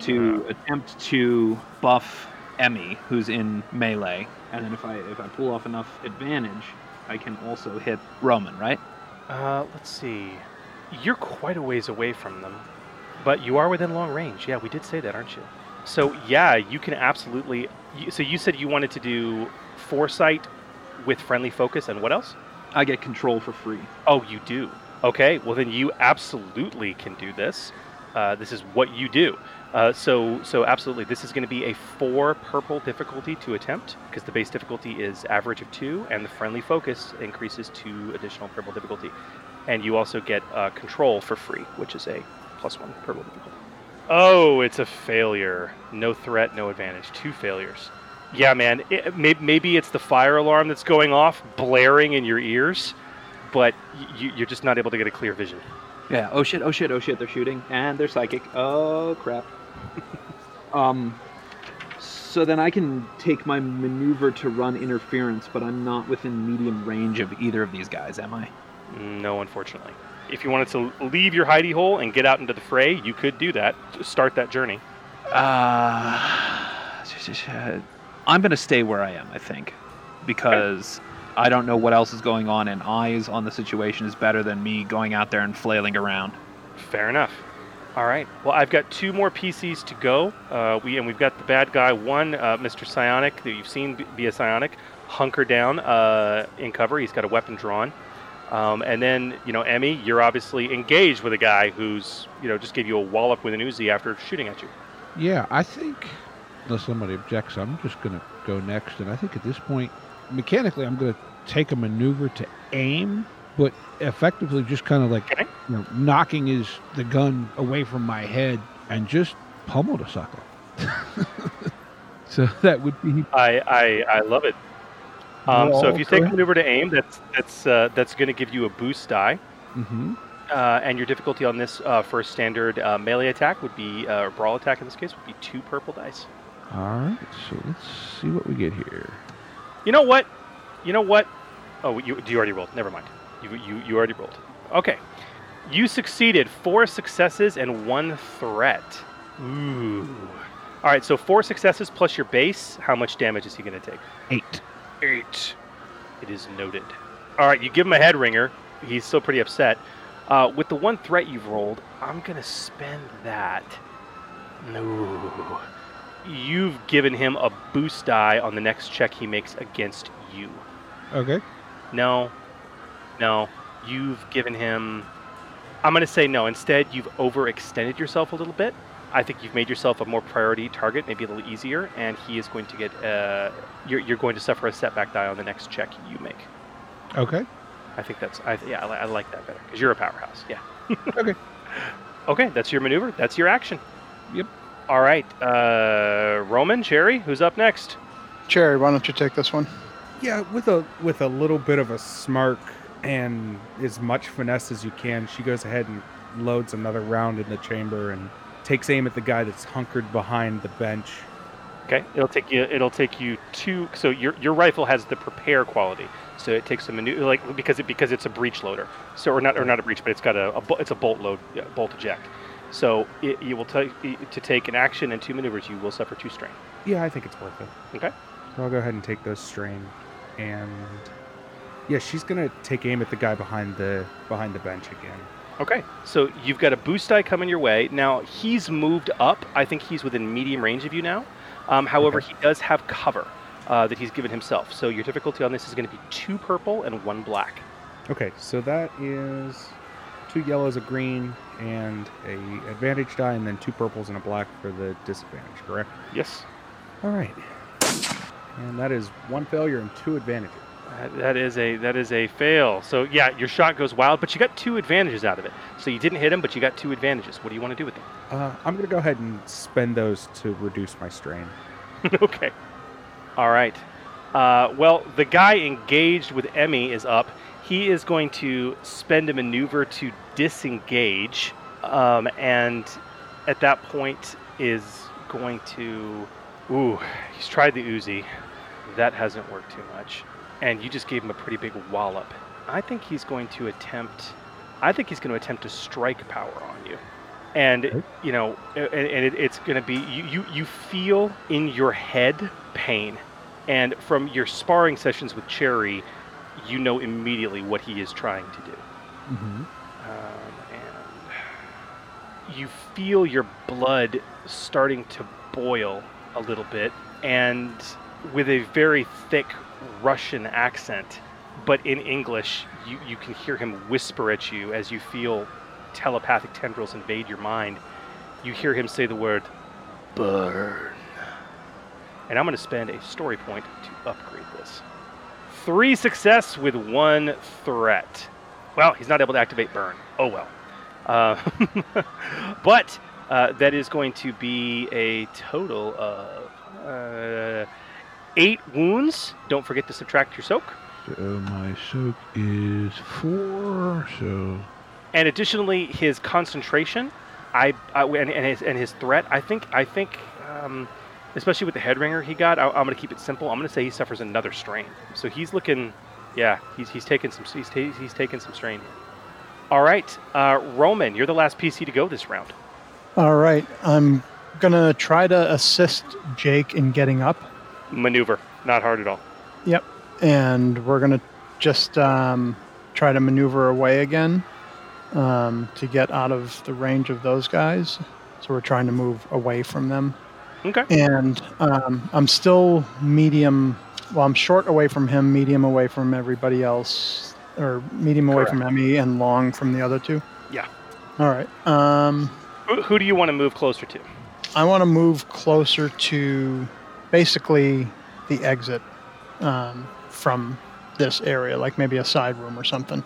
to attempt to buff Emmy, who's in melee, and then if I if I pull off enough advantage, I can also hit Roman, right? Uh, let's see. You're quite a ways away from them, but you are within long range. Yeah, we did say that, aren't you? So yeah, you can absolutely. So you said you wanted to do foresight with friendly focus, and what else? I get control for free. Oh, you do. Okay, well then you absolutely can do this. Uh, this is what you do. Uh, so, so absolutely, this is going to be a four purple difficulty to attempt because the base difficulty is average of two, and the friendly focus increases to additional purple difficulty. And you also get uh, control for free, which is a plus one purple difficulty. Oh, it's a failure. No threat, no advantage. Two failures. Yeah, man. It, may, maybe it's the fire alarm that's going off, blaring in your ears, but you're just not able to get a clear vision. Yeah. Oh shit. Oh shit. Oh shit. They're shooting and they're psychic. Oh crap. um. So then I can take my maneuver to run interference, but I'm not within medium range of either of these guys, am I? No, unfortunately. If you wanted to leave your hidey hole and get out into the fray, you could do that. Start that journey. Uh, I'm gonna stay where I am. I think because I don't know what else is going on, and eyes on the situation is better than me going out there and flailing around. Fair enough. All right. Well, I've got two more PCs to go. Uh, we and we've got the bad guy one, uh, Mr. Psionic, that you've seen be- be a Psionic, hunker down uh, in cover. He's got a weapon drawn. Um, and then, you know, Emmy, you're obviously engaged with a guy who's, you know, just gave you a wallop with an Uzi after shooting at you. Yeah, I think unless somebody objects, I'm just going to go next. And I think at this point, mechanically, I'm going to take a maneuver to aim, but effectively just kind of like Okay. you know, knocking his the gun away from my head and just pummel the sucker. so that would be I I, I love it. Um, so if you take a maneuver to aim, that's that's uh, that's going to give you a boost die. hmm Uh, and your difficulty on this uh, for a standard uh, melee attack would be, uh, or brawl attack in this case, would be two purple dice. All right, so let's see what we get here. You know what? You know what? Oh, you, you already rolled. Never mind. You, you, you already rolled. Okay. You succeeded. Four successes and one threat. Ooh. All right, so four successes plus your base. How much damage is he going to take? Eight. Eight. It is noted. All right, you give him a head ringer. He's still pretty upset. Uh, with the one threat you've rolled, I'm going to spend that. No. You've given him a boost die on the next check he makes against you. Okay. No. No. You've given him. I'm going to say no. Instead, you've overextended yourself a little bit. I think you've made yourself a more priority target, maybe a little easier, and he is going to get. Uh, you're, you're going to suffer a setback die on the next check you make. Okay. I think that's. I, yeah, I, I like that better because you're a powerhouse. Yeah. Okay. Okay, that's your maneuver. That's your action. Yep. All right, uh, Roman, Cherry, who's up next? Cherry, why don't you take this one? Yeah, with a with a little bit of a smirk and as much finesse as you can, she goes ahead and loads another round in the chamber and takes aim at the guy that's hunkered behind the bench. Okay, it'll take you. It'll take you two. So your your rifle has the prepare quality. So it takes a maneuver like because it because it's a breech loader. So or not or not a breech, but it's got a, a it's a bolt load yeah, bolt eject. So it, you will take to take an action and two maneuvers. You will suffer two strain. Yeah, I think it's worth it. Okay. So I'll go ahead and take those strain, and yeah, she's gonna take aim at the guy behind the behind the bench again. Okay. So you've got a boost die coming your way. Now he's moved up. I think he's within medium range of you now. Um, however, he does have cover uh, that he's given himself. So your difficulty on this is going to be two purple and one black. Okay, so that is two yellows, a green, and a advantage die, and then two purples and a black for the disadvantage. Correct. Yes. All right. And that is one failure and two advantages. That, that is a that is a fail. So yeah, your shot goes wild, but you got two advantages out of it. So you didn't hit him, but you got two advantages. What do you want to do with them? Uh, I'm gonna go ahead and spend those to reduce my strain. okay. All right. Uh, well, the guy engaged with Emmy is up. He is going to spend a maneuver to disengage, um, and at that point is going to. Ooh, he's tried the Uzi. That hasn't worked too much, and you just gave him a pretty big wallop. I think he's going to attempt. I think he's going to attempt to strike power on you and you know and, and it, it's going to be you, you you feel in your head pain and from your sparring sessions with cherry you know immediately what he is trying to do Mm-hmm. um, and you feel your blood starting to boil a little bit and with a very thick russian accent but in english you, you can hear him whisper at you as you feel telepathic tendrils invade your mind you hear him say the word burn and i'm going to spend a story point to upgrade this three success with one threat well, he's not able to activate burn. Oh well. Uh, but uh, that is going to be a total of uh, eight wounds. Don't forget to subtract your soak. So my soak is four. So And additionally, his concentration, I, I and, and his and his threat. I think I think, um, especially with the head ringer he got, I, I'm going to keep it simple. I'm going to say he suffers another strain. So he's looking, yeah, he's he's taking some he's ta- he's taking some strain. All right, uh, Roman, you're the last PC to go this round. All right, I'm gonna try to assist Jake in getting up. Maneuver, not hard at all. Yep, and we're gonna just um, try to maneuver away again um, to get out of the range of those guys. So we're trying to move away from them, Okay. and um, I'm still medium. Well, I'm short away from him, medium away from everybody else, or medium away from Emmy, and long from the other two. Yeah. All right. Um, Who, who do you want to move closer to? I want to move closer to basically the exit um, from this area, like maybe a side room or something.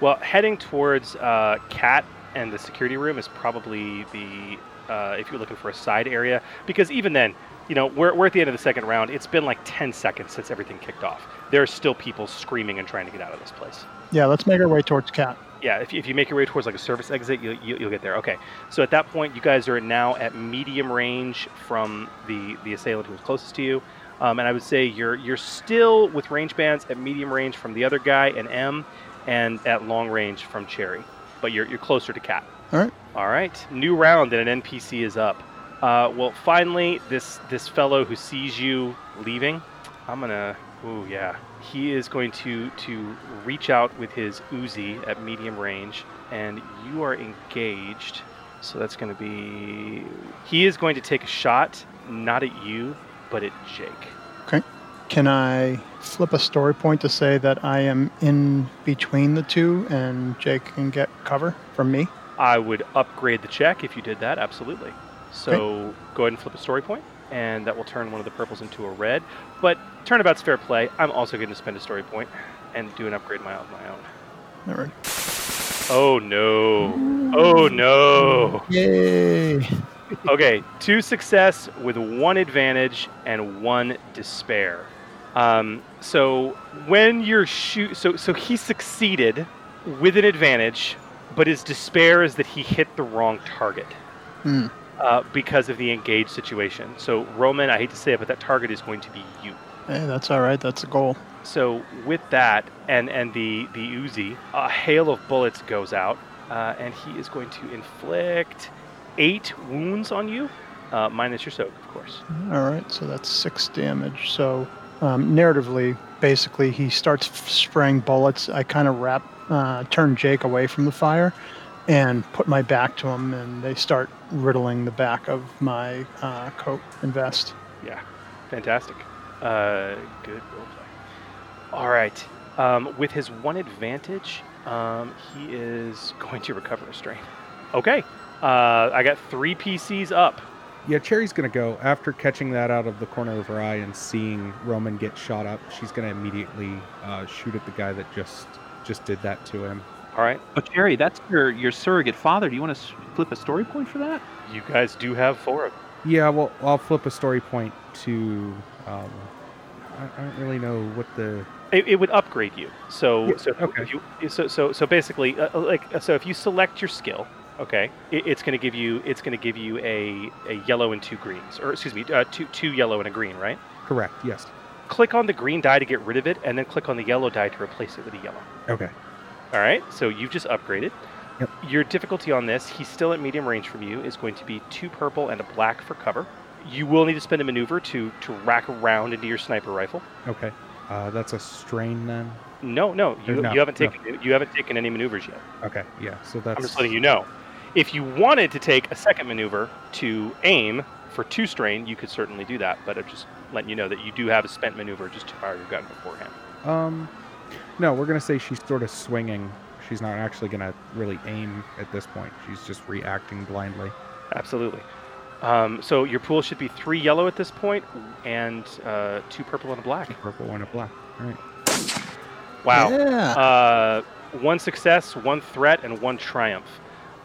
Well, heading towards uh, Cat and the security room is probably the uh, if you're looking for a side area because even then, you know, we're, we're at the end of the second round. It's been like 10 seconds since everything kicked off. There are still people screaming and trying to get out of this place. Yeah, let's make our way towards Cat. Yeah, if, if you make your way towards like a service exit, you, you, you'll get there. Okay, so at that point, you guys are now at medium range from the the assailant who's closest to you, um, and I would say you're you're still with range bands at medium range from the other guy and M, and at long range from Cherry. but you're you're closer to Cat. All right. All right. New round and an NPC is up. Uh, well, finally, this this fellow who sees you leaving, I'm gonna. Ooh, yeah. He is going to to reach out with his Uzi at medium range, and you are engaged. So that's going to be. He is going to take a shot, not at you, but at Jake. Okay. Can I flip a story point to say that I am in between the two and Jake can get cover from me? I would upgrade the check if you did that, absolutely. So go ahead and flip a story point, and that will turn one of the purples into a red. But turnabout's fair play. I'm also going to spend a story point and do an upgrade my, of my own. All right. Oh no. Oh no. Yay! Okay, two success with one advantage and one despair. Um, so when you're shoot, so so he succeeded with an advantage, but his despair is that he hit the wrong target Hmm. Uh, because of the engaged situation. So Roman, I hate to say it, but that target is going to be you. Hey, that's all right. That's a goal. So with that and and the the Uzi, a hail of bullets goes out, uh, and he is going to inflict eight wounds on you, uh, minus your soak, of course. All right, so that's six damage. So, um, narratively, basically, he starts spraying bullets. I kind of wrap, uh, turn Jake away from the fire, and put my back to him, and they start riddling the back of my uh, coat and vest. Yeah, fantastic. Uh, good roleplay. All right. Um, with his one advantage, um, he is going to recover a strain. Okay. Uh, I got three PCs up. Yeah, Cherry's gonna go after catching that out of the corner of her eye and seeing Roman get shot up. She's gonna immediately uh, shoot at the guy that just just did that to him. All right. But Cherry, that's your your surrogate father. Do you want to flip a story point for that? You guys do have four of them. Yeah, well, I'll flip a story point to. Um, I, I don't really know what the. It, it would upgrade you. So, Yeah, so, if okay. you, so, so, so basically, uh, uh, like, uh, so if you select your skill, okay, it, it's going to give you, it's going to give you a, a yellow and two greens, or excuse me, uh, two, two yellow and a green, right? Correct. Yes. Click on the green die to get rid of it, and then click on the yellow die to replace it with a yellow. Okay. All right, so you've just upgraded. Yep. Your difficulty on this, he's still at medium range from you, is going to be two purple and a black for cover. You will need to spend a maneuver to to rack around into your sniper rifle. Okay. Uh, that's a strain then. No, no, you, No, you haven't no. taken you haven't taken any maneuvers yet. Okay. Yeah. So that's. I'm just letting you know. If you wanted to take a second maneuver to aim for two strain, you could certainly do that. But I'm just letting you know that you do have a spent maneuver just to fire your gun beforehand. Um, no, we're gonna say she's sort of swinging. She's not actually gonna really aim at this point. She's just reacting blindly. Absolutely. Um, so your pool should be three yellow at this point, and uh, two purple and a black. Purple and a black. All right. Wow. Yeah. Uh, one success, one threat, and one triumph.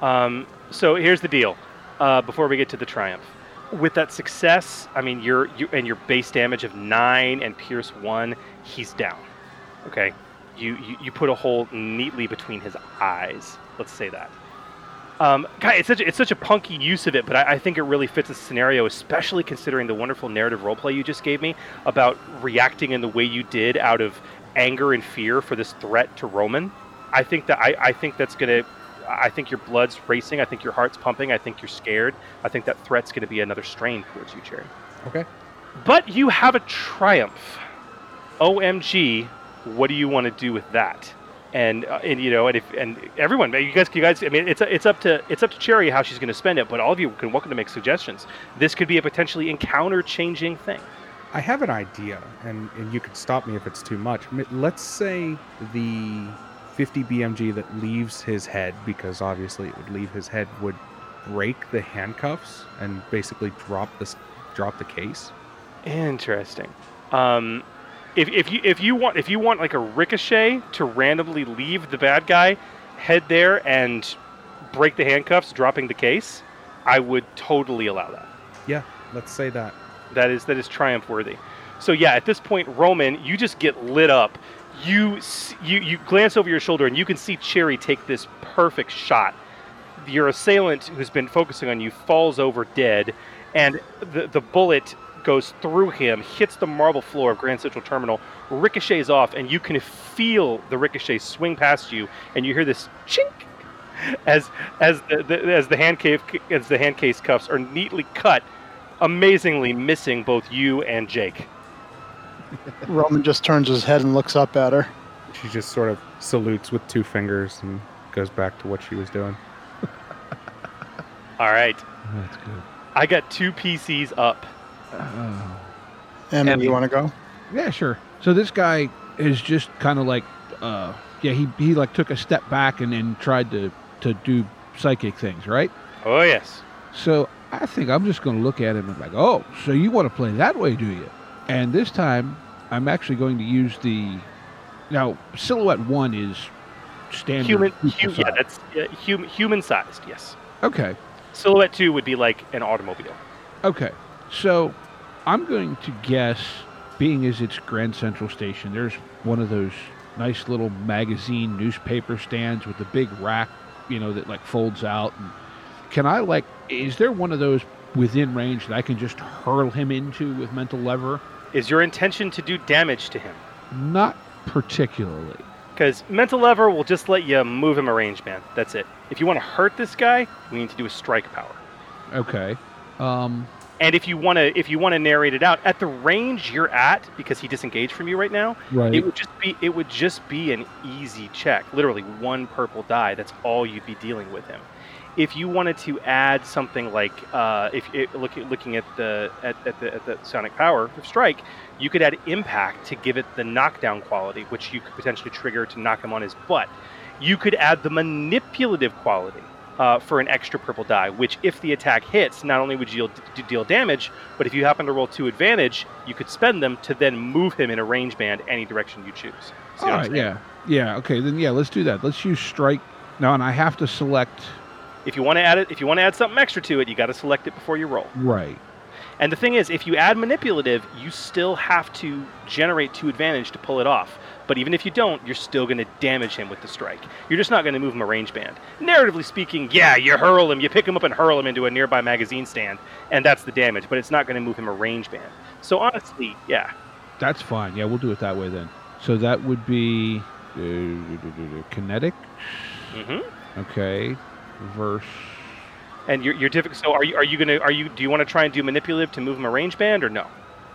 Um, so here's the deal. Uh, before we get to the triumph, with that success, I mean, your you and your base damage of nine and pierce one, he's down. Okay, you you, you put a hole neatly between his eyes. Let's say that. Um, God, it's such a, it's such a punky use of it, but I, I think it really fits the scenario, especially considering the wonderful narrative roleplay you just gave me about reacting in the way you did out of anger and fear for this threat to Roman. I think that I, I think that's gonna. I think your blood's racing. I think your heart's pumping. I think you're scared. I think that threat's gonna be another strain towards you, Cherry. Okay. But you have a triumph. OMG, what do you want to do with that? And uh, and you know, and if and everyone, you guys, you guys, I mean, it's it's up to it's up to Cherry how she's going to spend it. But all of you can welcome to make suggestions. This could be a potentially encounter-changing thing. I have an idea, and, and you can stop me if it's too much. Let's say the 50 BMG that leaves his head, because obviously it would leave his head, would break the handcuffs and basically drop this drop the case. Interesting. Um, if, if you if you want if you want like a ricochet to randomly leave the bad guy, head there and break the handcuffs, dropping the case, I would totally allow that. Yeah, let's say that. That is that is triumph worthy. So yeah, at this point, Roman, you just get lit up. You you you glance over your shoulder and you can see Cherry take this perfect shot. Your assailant, who's been focusing on you, falls over dead, and the the bullet goes through him, hits the marble floor of Grand Central Terminal, ricochets off, and you can feel the ricochet swing past you, and you hear this chink as as the, the as the hand cave as the hand case cuffs are neatly cut, amazingly missing both you and Jake. Roman just turns his head and looks up at her. She just sort of salutes with two fingers and goes back to what she was doing. All right, oh, That's good. I got two PCs up. Oh. Emma, Emmy. you want to go? Yeah, sure. So this guy is just kind of like, uh, yeah, he, he like took a step back and then tried to, to do psychic things, right? Oh yes. So I think I'm just going to look at him and like, oh, so you want to play that way, do you? And this time I'm actually going to use the. Now, silhouette one is standard. Human, equal hu- yeah, that's uh, human human sized. Yes. Okay. Silhouette two would be like an automobile. Okay. So I'm going to guess, being as it's Grand Central Station, there's one of those nice little magazine newspaper stands with the big rack, you know, that like folds out. And can I like, is there one of those within range that I can just hurl him into with mental lever? Is your intention to do damage to him? Not particularly. Because mental lever will just let you move him a range band. That's it. If you want to hurt this guy, we need to do a strike power. Okay. Um, And if you want to, if you want to narrate it out at the range you're at, because he disengaged from you right now, right. it would just be it would just be an easy check. Literally one purple die. That's all you'd be dealing with him. If you wanted to add something like, uh, if it, look, looking at the at, at the at the psionic power of strike, you could add impact to give it the knockdown quality, which you could potentially trigger to knock him on his butt. You could add the manipulative quality uh, for an extra purple die, which, if the attack hits, not only would you deal, deal damage, but if you happen to roll two advantage, you could spend them to then move him in a range band any direction you choose. See All right. Yeah. Yeah. Okay. Then yeah, let's do that. Let's use strike now, and I have to select. If you want to add it, if you want to add something extra to it, you got to select it before you roll. Right. And the thing is, if you add manipulative, you still have to generate two advantage to pull it off. But even if you don't, you're still going to damage him with the strike. You're just not going to move him a range band. Narratively speaking, yeah, you hurl him, you pick him up and hurl him into a nearby magazine stand, and that's the damage. But it's not going to move him a range band. So honestly, yeah, That's fine. Yeah, we'll do it that way then. So that would be uh, kinetic. hmm Okay. Verse. and you're, you're difficult. So are you are you going to are you do you want to try and do manipulative to move him a range band or no?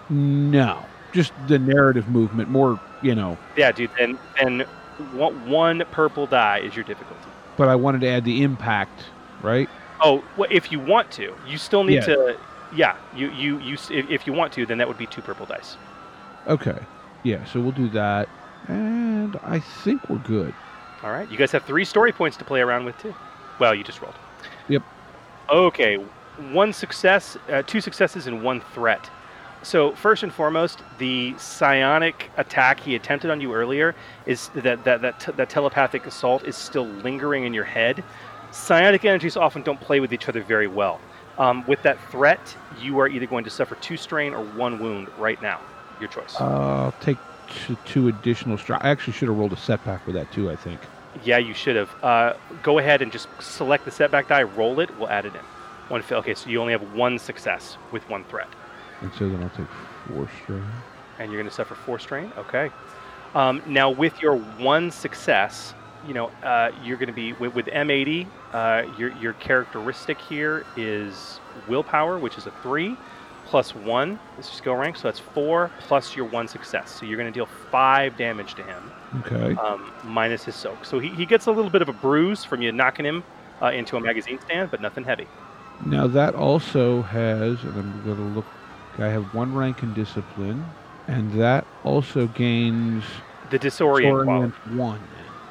No. Just the narrative movement. More, you know. Yeah, dude. Then then one, purple die is your difficulty. But I wanted to add the impact, right? Oh, well, if you want to, you still need Yeah. to. Yeah, you you you. if you want to, then that would be two purple dice. Okay. Yeah. So we'll do that, and I think we're good. All right. You guys have three story points to play around with too. Well, you just rolled. Yep. Okay, one success, uh, two successes, and one threat. So first and foremost, the psionic attack he attempted on you earlier is that that that, t- that telepathic assault is still lingering in your head. Psionic energies often don't play with each other very well. Um, with that threat, you are either going to suffer two strain or one wound right now. Your choice. I'll take t- two additional strike. I actually should have rolled a setback with that too. I think. Yeah, you should have. Uh, go ahead and just select the setback die, roll it. We'll add it in. One fail. Okay, so you only have one success with one threat, And so then I'll take four strain. and you're going to suffer four strain. Okay. Um, now with your one success, you know uh, you're going to be with, with M80. Uh, your your characteristic here is willpower, which is a three, plus one. Just go rank. So that's four plus your one success. So you're going to deal five damage to him. Okay. um, minus his soak. So he, he gets a little bit of a bruise from you knocking him uh, into a magazine stand, but nothing heavy. Now that also has, and I'm going to look. I have one rank in discipline, and that also gains The disorient one.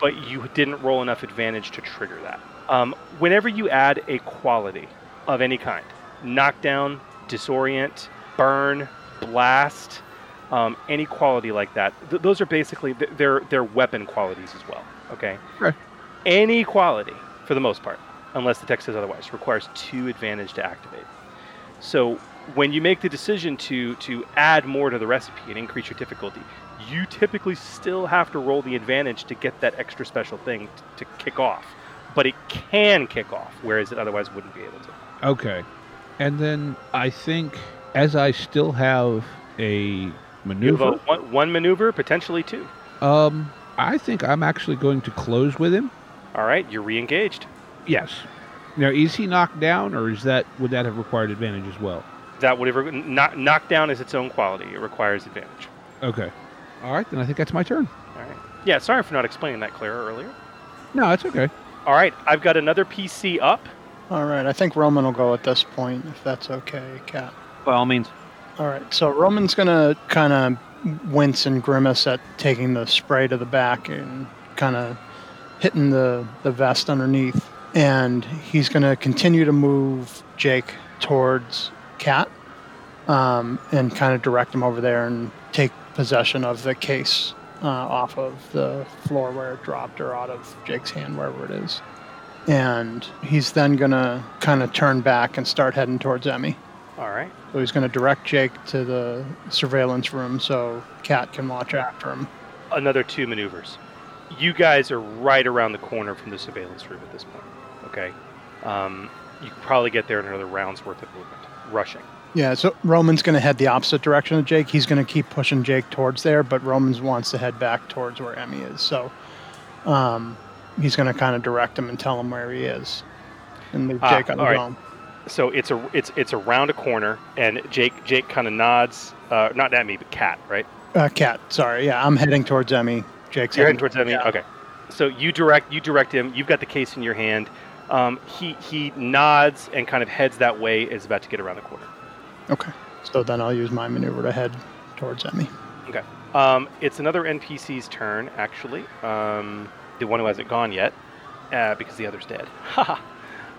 but you didn't roll enough advantage to trigger that. Um, whenever you add a quality of any kind, knockdown, disorient, burn, blast, um, any quality like that, th- those are basically th- they're they're weapon qualities as well. Okay. Okay. Any quality, for the most part, unless the text says otherwise, requires two advantage to activate. So when you make the decision to to add more to the recipe and increase your difficulty, you typically still have to roll the advantage to get that extra special thing t- to kick off. But it can kick off, whereas it otherwise wouldn't be able to. Okay. And then I think as I still have a You have maneuver, a, one, one maneuver, potentially two. um, I think I'm actually going to close with him. All right, you're re-engaged. Yes. Now, is he knocked down, or is that would that have required advantage as well? That whatever knock, knockdown is its own quality. It requires advantage. Okay. All right, then I think that's my turn. All right. Yeah. Sorry for not explaining that clearer earlier. No, it's okay. All right. I've got another PC up. All right, I think Roman will go at this point, if that's okay, Cat. By all means. All right, so Roman's gonna kind of wince and grimace at taking the spray to the back and kind of hitting the, the vest underneath. And he's gonna continue to move Jake towards Cat um, and kind of direct him over there and take possession of the case uh, off of the floor where it dropped or out of Jake's hand, wherever it is. And he's then gonna kind of turn back and start heading towards Emmy. All right. So he's going to direct Jake to the surveillance room so Cat can watch after him. Another two maneuvers. You guys are right around the corner from the surveillance room at this point. Okay. Um, you probably get there in another round's worth of movement. Rushing. Yeah, so Roman's going to head the opposite direction of Jake. He's going to keep pushing Jake towards there, but Romans wants to head back towards where Emmy is. So um, he's going to kind of direct him and tell him where he is and leave Ah, Jake on his right. So it's a it's it's around a corner, and Jake Jake kind of nods. Uh, not at me, but Cat, right? Uh, Cat, sorry. Yeah, I'm heading towards Emmy. Jake's You're heading heading towards Emmy. Okay. So you direct you direct him. You've got the case in your hand. Um, he he nods and kind of heads that way. Is about to get around the corner. Okay. So then I'll use my maneuver to head towards Emmy. Okay. Um, it's another NPC's turn, actually. Um, the one who hasn't gone yet, uh, because the other's dead. Haha.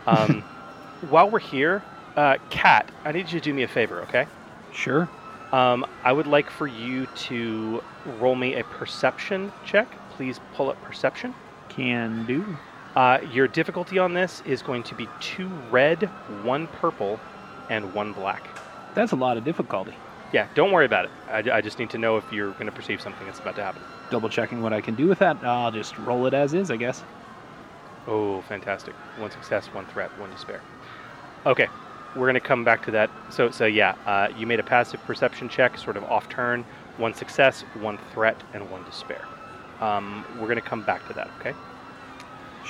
um, while we're here, uh, Cat, I need you to do me a favor, okay? Sure. Um, I would like for you to roll me a perception check. Please pull up perception. Can do. Uh, your difficulty on this is going to be two red, one purple, and one black. That's a lot of difficulty. Yeah, don't worry about it. I, I just need to know if you're going to perceive something that's about to happen. Double checking what I can do with that. I'll just roll it as is, I guess. Oh, fantastic. One success, one threat, one despair. Okay, we're going to come back to that. So, so yeah, uh, you made a passive perception check, sort of off turn. One success, one threat, and one despair. Um, we're going to come back to that, okay?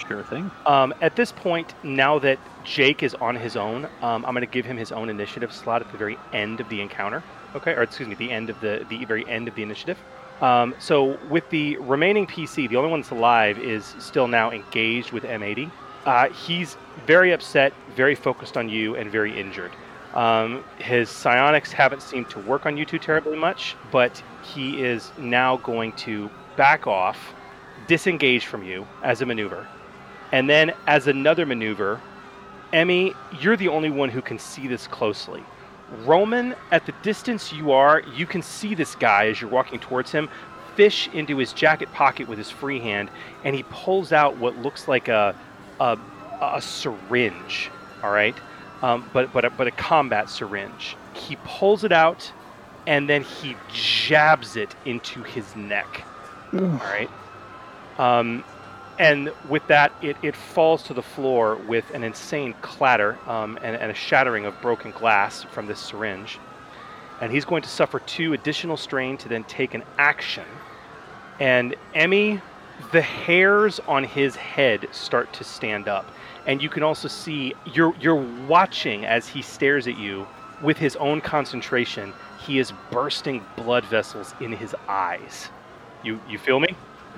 Sure thing. Um, at this point, now that Jake is on his own, um, I'm going to give him his own initiative slot at the very end of the encounter. Okay, or excuse me, the end of the the very end of the initiative. Um, so with the remaining PC, the only one that's alive is still now engaged with Emmy. Uh, he's very upset, very focused on you, and very injured. Um, his psionics haven't seemed to work on you two terribly much, but he is now going to back off, disengage from you as a maneuver, and then, as another maneuver, Emmy, you're the only one who can see this closely. Roman, at the distance you are, you can see this guy as you're walking towards him fish into his jacket pocket with his free hand, and he pulls out what looks like a a, a syringe. All right, um, but but a, but a combat syringe. He pulls it out, and then he jabs it into his neck. All right. Um, and with that, it, it falls to the floor with an insane clatter um, and, and a shattering of broken glass from this syringe. And he's going to suffer two additional strain to then take an action. And Emmy, the hairs on his head start to stand up. And you can also see you're you're watching as he stares at you with his own concentration. He is bursting blood vessels in his eyes. You you feel me?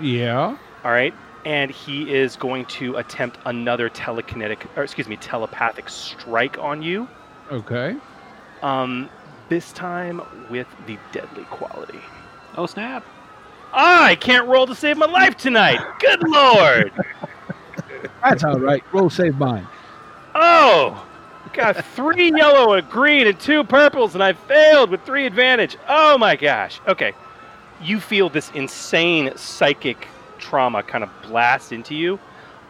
Yeah. All right. And he is going to attempt another telekinetic, or excuse me, telepathic strike on you. Okay. Um, this time with the deadly quality. Oh, snap. I can't roll to save my life tonight. Good lord. That's all right. Roll save mine. Oh, got three yellow, a green, and two purples, and I failed with three advantage. Oh my gosh. Okay. You feel this insane psychic trauma kind of blast into you.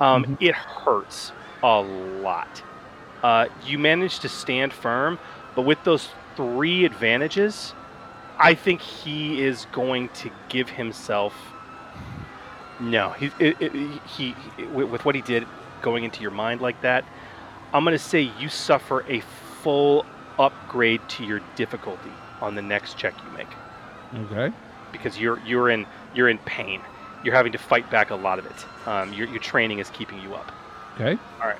Um, It hurts a lot. Uh, you manage to stand firm, but with those three advantages, I think he is going to give himself. No, he, it, it, he, with what he did going into your mind like that, I'm going to say you suffer a full upgrade to your difficulty on the next check you make Okay. because you're you're in you're in pain. You're having to fight back a lot of it. Um, your, your training is keeping you up. Okay. All right,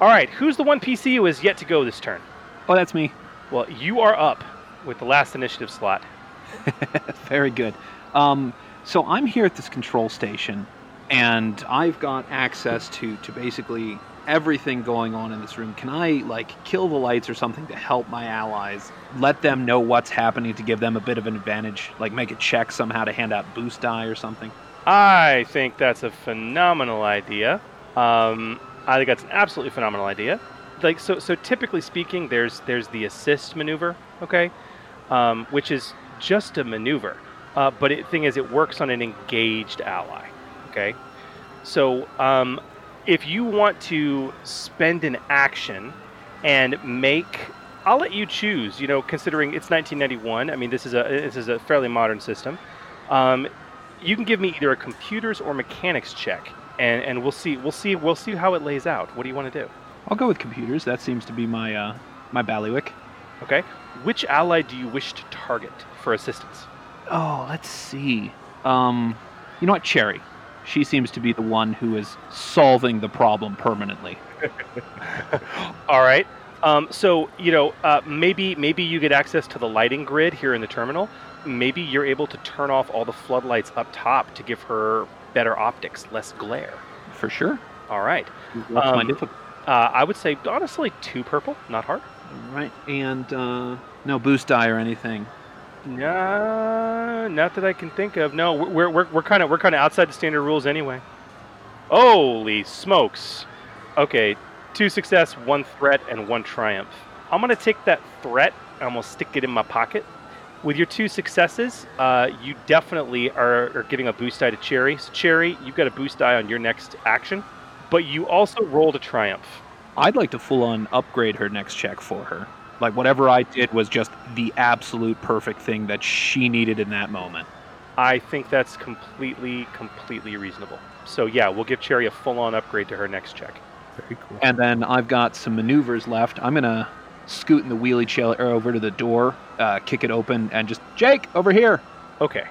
Alright, who's the one PC who has yet to go this turn? Oh, that's me. Well, you are up with the last initiative slot. Very good. Um, so I'm here at this control station, and I've got access to to basically everything going on in this room. Can I like kill the lights or something to help my allies? Let them know what's happening to give them a bit of an advantage. Like make a check somehow to hand out boost die or something. I think that's a phenomenal idea. Um, I think that's an absolutely phenomenal idea. Like so, so typically speaking, there's there's the assist maneuver, okay, um, which is just a maneuver. Uh, but the thing is, it works on an engaged ally, okay. So um, if you want to spend an action and make, I'll let you choose. You know, considering it's 1991, I mean, this is a this is a fairly modern system. Um, you can give me either a computers or mechanics check, and, and we'll see we'll see we'll see how it lays out. What do you want to do? I'll go with computers. That seems to be my uh, my ballywick. Okay, which ally do you wish to target for assistance? Oh, let's see. Um, you know what, Cherry. She seems to be the one who is solving the problem permanently. All right. Um, so you know uh, maybe maybe you get access to the lighting grid here in the terminal. Maybe you're able to turn off all the floodlights up top to give her better optics, less glare. For sure. All right. What's my Um, difficulty? Uh, I would say honestly two purple, not hard. Right, and uh, no boost die or anything. No, not that I can think of. No, we're we're we're kind of we're kind of outside the standard rules anyway. Holy smokes! Okay, two success, one threat, and one triumph. I'm gonna take that threat and I'm gonna stick it in my pocket. With your two successes, uh, you definitely are, are giving a boost die to Cherry. So Cherry, you've got a boost die on your next action, but you also rolled a triumph. I'd like to full on upgrade her next check for her. Like whatever I did was just the absolute perfect thing that she needed in that moment. I think that's completely, completely reasonable. So yeah, we'll give Cherry a full-on upgrade to her next check. Very cool. And then I've got some maneuvers left. I'm gonna scoot in the wheelie chair over to the door, uh, kick it open, and just Jake over here. Okay.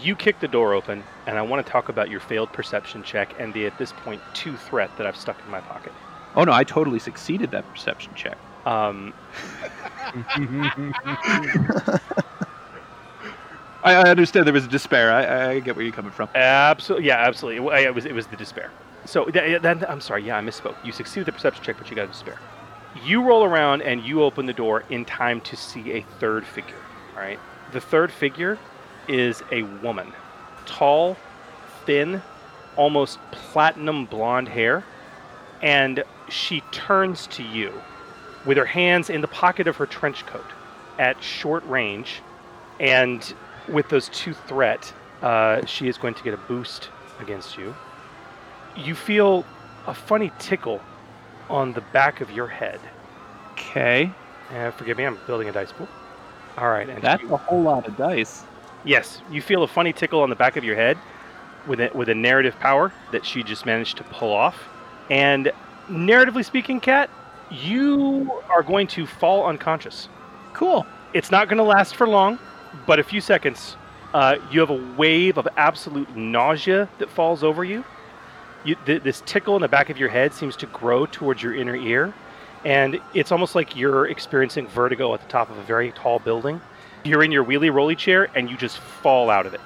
You kick the door open, and I want to talk about your failed perception check and the, at this point, two threat that I've stuck in my pocket. Oh no, I totally succeeded that perception check. Um, I, I understand there was a despair. I, I get where you're coming from. absolutely, yeah, absolutely. It, was it was the despair. So th- that, I'm sorry, yeah, I misspoke. You succeeded the perception check, but you got a despair. You roll around and you open the door in time to see a third figure. All right, the third figure is a woman, tall, thin, almost platinum blonde hair, and she turns to you with her hands in the pocket of her trench coat at short range, and with those two threat, uh, she is going to get a boost against you. You feel a funny tickle on the back of your head. Okay, Uh, forgive me, I'm building a dice pool. All right, and that's you- a whole lot of dice. yes, you feel a funny tickle on the back of your head with a, with a narrative power that she just managed to pull off. And narratively speaking, Cat, you are going to fall unconscious. Cool. It's not going to last for long, but a few seconds. Uh, you have a wave of absolute nausea that falls over you. You th- this tickle in the back of your head seems to grow towards your inner ear, and it's almost like you're experiencing vertigo at the top of a very tall building. You're in your wheelie rolly chair, and you just fall out of it.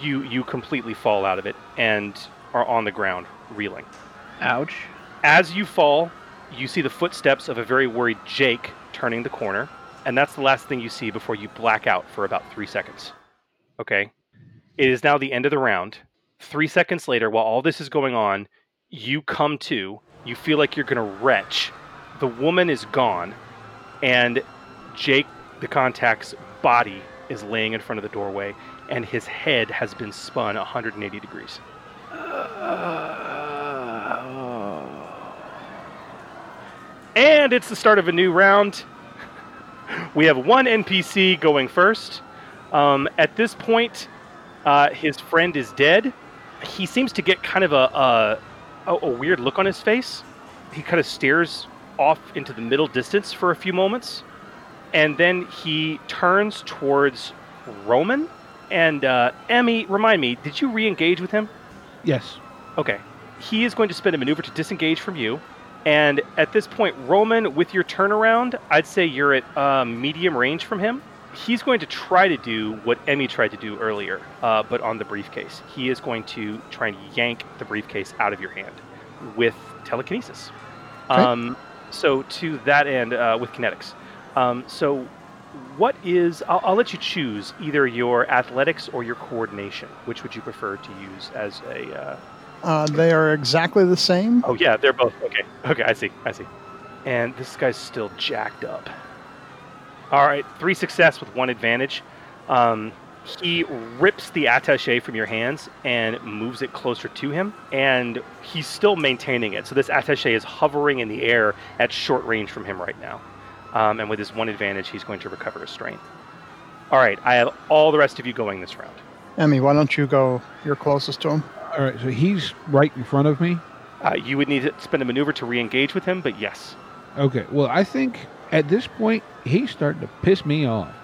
You you completely fall out of it and are on the ground, reeling. Ouch. As you fall, you see the footsteps of a very worried Jake turning the corner, and that's the last thing you see before you black out for about three seconds. Okay? It is now the end of the round. Three seconds later, while all this is going on, you come to, you feel like you're going to retch. The woman is gone, and Jake, the contact's body, is laying in front of the doorway, and his head has been spun 180 degrees. And it's the start of a new round. We have one NPC going first. Um, at this point, uh, his friend is dead. He seems to get kind of a, a, a, a weird look on his face. He kind of stares off into the middle distance for a few moments. And then he turns towards Roman. And uh, Emmy, remind me, did you re engage with him? Yes. Okay. he is going to spend a maneuver to disengage from you. And at this point, Roman, with your turnaround, I'd say you're at um, medium range from him. He's going to try to do what Emmy tried to do earlier, uh, but on the briefcase. He is going to try and yank the briefcase out of your hand with telekinesis. Okay. Um, so to that end, uh, with kinetics. Um, so what is? I'll, I'll let you choose either your athletics or your coordination. Which would you prefer to use as a? Uh, Uh, they are exactly the same. oh yeah, they're both okay. Okay, I see. I see. And this guy's still jacked up. All right, three success with one advantage. Um, he rips the attaché from your hands and moves it closer to him, and he's still maintaining it. So this attaché is hovering in the air at short range from him right now. Um, and with his one advantage, he's going to recover his strength. All right, I have all the rest of you going this round. Emmy, why don't you go? You're closest to him. All right, so he's right in front of me. Uh, you would need to spend a maneuver to re-engage with him, but yes. Okay, well, I think at this point he's starting to piss me off.